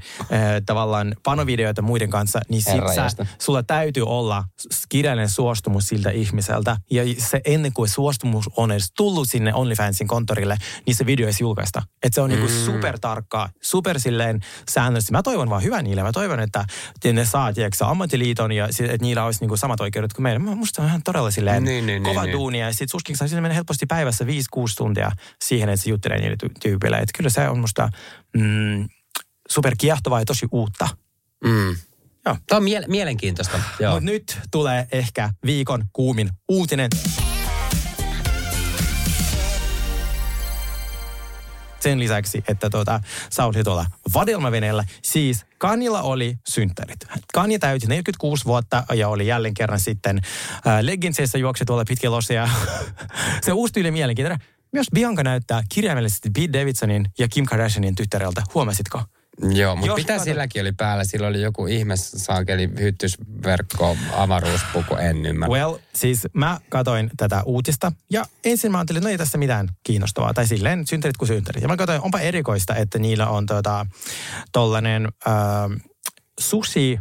tavallaan panovideoita muiden kanssa, niin sit sä, sulla täytyy olla kirjallinen suostumus siltä ihmiseltä. Ja se ennen kuin suostumus on edes tullut sinne OnlyFansin konttorille, niin se video ei julkaista. Että se on niinku mm. niinku super tarkkaa, super silleen säännöllisesti. Mä toivon vaan hyvää niille. Mä toivon, että ne saa, tiedätkö, ammattiliiton ja että niillä olisi niinku samat oikeudet kuin meillä. Musta on ihan todella silleen niin, niin, kova niin, duunia. Niin. Ja sit suskin saa mennä helposti päivässä 5-6 tuntia siihen, että se juttelee niille tyypille. Että kyllä se on musta mm, super kiehtovaa ja tosi uutta. Mm. Joo. Tämä on mie- mielenkiintoista. Mutta nyt tulee ehkä viikon kuumin uutinen. sen lisäksi, että tuota, sä olit tuolla vadelmaveneellä. Siis Kanilla oli synttärit. Kani täytti 46 vuotta ja oli jälleen kerran sitten äh, legginseissä juoksi tuolla pitkin losia. (laughs) se uusi tyyli mielenkiintoinen. Myös Bianca näyttää kirjaimellisesti Pete Davidsonin ja Kim Kardashianin tyttäreltä. Huomasitko? Joo, mutta mitä katsot... silläkin oli päällä? Sillä oli joku ihme saakeli hyttysverkko avaruuspuku, en ymmärrä. Well, siis mä katoin tätä uutista ja ensin mä ajattelin, että no ei tässä mitään kiinnostavaa. Tai silleen synterit kuin synterit. Ja mä katsoin, onpa erikoista, että niillä on tota, tollanen äh, susi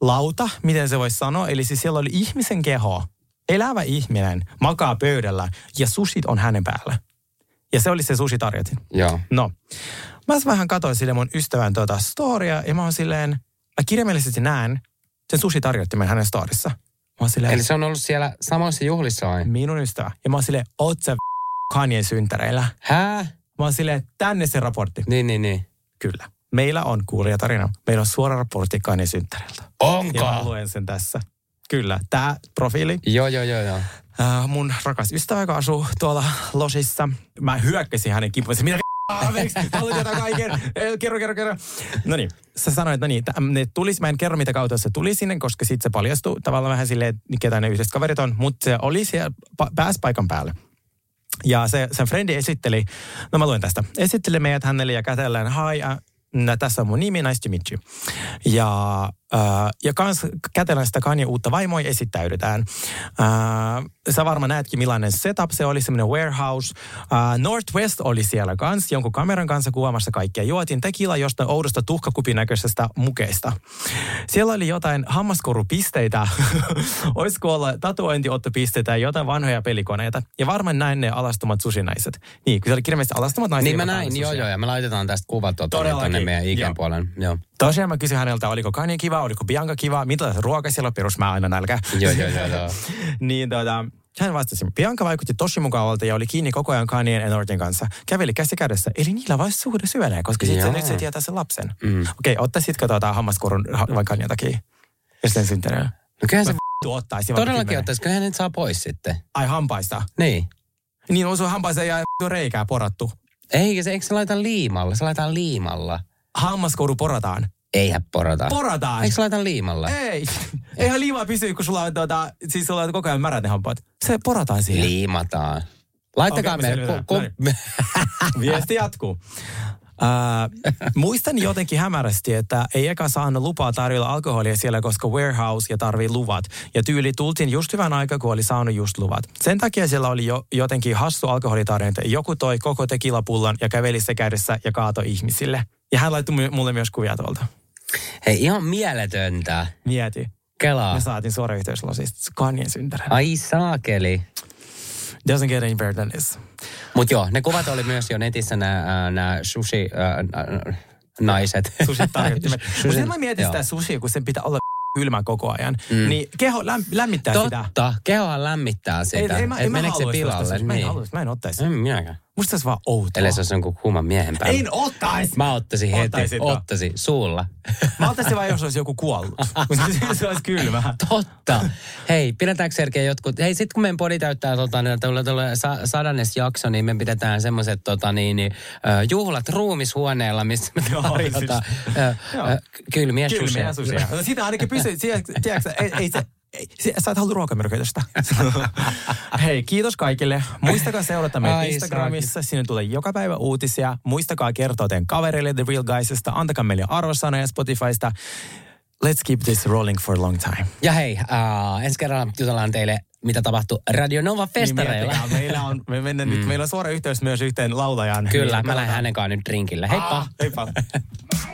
lauta, miten se voisi sanoa. Eli siis siellä oli ihmisen keho, elävä ihminen makaa pöydällä ja susit on hänen päällä. Ja se oli se sushi-tarjotin. Joo. No, mä vähän katsoin sille mun ystävän tuota storia ja mä oon silleen, mä kirjaimellisesti näen sen sushi-tarjottimen hänen storissa. Mä silleen, Eli se on ollut siellä samoissa juhlissa vai? Minun ystävä. Ja mä oon silleen, oot sä Kanyen syntäreillä? Hää? Mä oon silleen, tänne se raportti. Niin, niin, niin. Kyllä. Meillä on kuulijatarina. Meillä on suora raportti synttäreiltä. Onko? Ja mä luen sen tässä. Kyllä, tämä profiili. Joo, joo, joo, joo. Uh, mun rakas ystävä, joka asuu tuolla losissa. Mä hyökkäsin hänen kimppuun. Mitä Anteeksi, kaiken. Kerro, kerro, kerro. No niin, sä sanoit, no niin, ne tulisi, mä en kerro mitä kautta se tuli sinne, koska sitten se paljastui tavallaan vähän silleen, ketä ne yhdessä kaverit on, mutta se oli siellä, pääsi paikan päälle. Ja se, sen frendi esitteli, no mä luen tästä, esitteli meidät hänelle ja kätellään, hi, uh, tässä on mun nimi, nice to meet you. Ja Ja kans kätellään sitä Kanye uutta vaimoa ja esittäydytään. Sä varmaan näetkin millainen setup se oli, semmoinen warehouse. Northwest oli siellä kans, jonkun kameran kanssa kuvaamassa kaikkia. Juotin tekila jostain oudosta tuhkakupin näköisestä mukeista. Siellä oli jotain hammaskorupisteitä, (laughs) olisiko olla tatuointiottopisteitä ja jotain vanhoja pelikoneita. Ja varmaan näin ne alastomat susinaiset. Niin, kun se oli kirjallisesti alastomat naiset. Niin mä näin, joo joo, ja me laitetaan tästä kuvat tuonne meidän IG-puolen. Joo. Tosiaan mä kysyin häneltä, oliko Kanye kiva, oliko Bianca kiva, mitä ruoka siellä on, perus mä aina nälkä. Joo, joo, joo. joo. (laughs) niin tota, hän vastasi, Bianca vaikutti tosi mukavalta ja oli kiinni koko ajan Kanyen ja Nortin kanssa. Käveli käsi kädessä. Eli niillä vai suhde syvenee, koska sitten nyt se tietää sen lapsen. Mm. Okei, okay, ottaisitko tuota hammaskorun vai Kanyen takia? Ja sitten synttäneen. No kyllä se ottaisi. Todellakin ottaisi, kyllä hänet saa pois sitten. Ai hampaista? Niin. Niin on sun hampaista ja reikää porattu. Ei, se, eikö se laita liimalla? Se laitetaan liimalla. Hammaskoru porataan. Eihän porata. Porataan. Eikö laita liimalla? Ei. Eihän liimaa pysy, kun sulla on, tuota, siis sulla on koko ajan märät hampaat. Se porataan siihen. Liimataan. Laittakaa okay, me. Ku. Viesti jatkuu. muistan jotenkin hämärästi, että ei eka saanut lupaa tarjolla alkoholia siellä, koska warehouse ja tarvii luvat. Ja tyyli tultiin just hyvän aikaa, kun oli saanut just luvat. Sen takia siellä oli jo, jotenkin hassu alkoholitarjonta. Joku toi koko tekilapullon ja käveli se kädessä ja kaatoi ihmisille. Ja hän laittoi mulle myös kuvia tuolta. Hei, ihan mieletöntä. Mieti. Kelaa. Me saatiin suora yhteys lasista Kanyen synttären. Ai saakeli. Doesn't get any better than this. Mutta joo, ne kuvat oli myös jo netissä nämä sushi... Äh, naiset. (laughs) Sushi tarjottimet. (laughs) Mutta Sushi- mä mietin sitä sushia, kun sen pitää olla kylmä koko ajan. Mm. Niin keho läm, lämmittää sitä. Totta, kehohan lämmittää sitä. Ei, ei, mä, ei, mä meneekö se pilalle? sushi. Mä en Niin. haluaisi, mä en ottaisi. En minäkään. Musta se olisi vaan outoa. Ellei se olisi jonkun kuuman miehen päällä. En ottais! Mä ottaisin heti, Ottaisitko? ottaisin suulla. Mä ottaisin vaan, jos olisi joku kuollut. (laughs) se olisi kylmä. Totta. Hei, pidetäänkö Sergei jotkut... Hei, sit kun meidän podi täyttää tota, niin, tulee, tulee sa, sadannes jakso, niin me pidetään semmoiset tota, niin, niin, juhlat ruumishuoneella, missä me tarjotaan Joo. äh, kylmiä Kylmiä susia. susia. No Sitä ainakin pysyy. Tiedätkö, ei, ei se, ei, se- sä et halua ruokamyrkytystä. (laughs) Hei, kiitos kaikille. Muistakaa seurata meitä Ai, Instagramissa. Sinne tulee joka päivä uutisia. Muistakaa kertoa teidän kavereille The Real Guysista. Antakaa meille arvosanoja Spotifysta. Let's keep this rolling for a long time. Ja hei, äh, ensi kerralla jutellaan teille, mitä tapahtui Radio Nova festareilla. Niin meillä on, me mennään nyt, meillä on suora yhteys myös yhteen laulajaan. Kyllä, Niin, mä lähden hänen kanssaan nyt drinkille. Heippa! Ah, heippa. (laughs)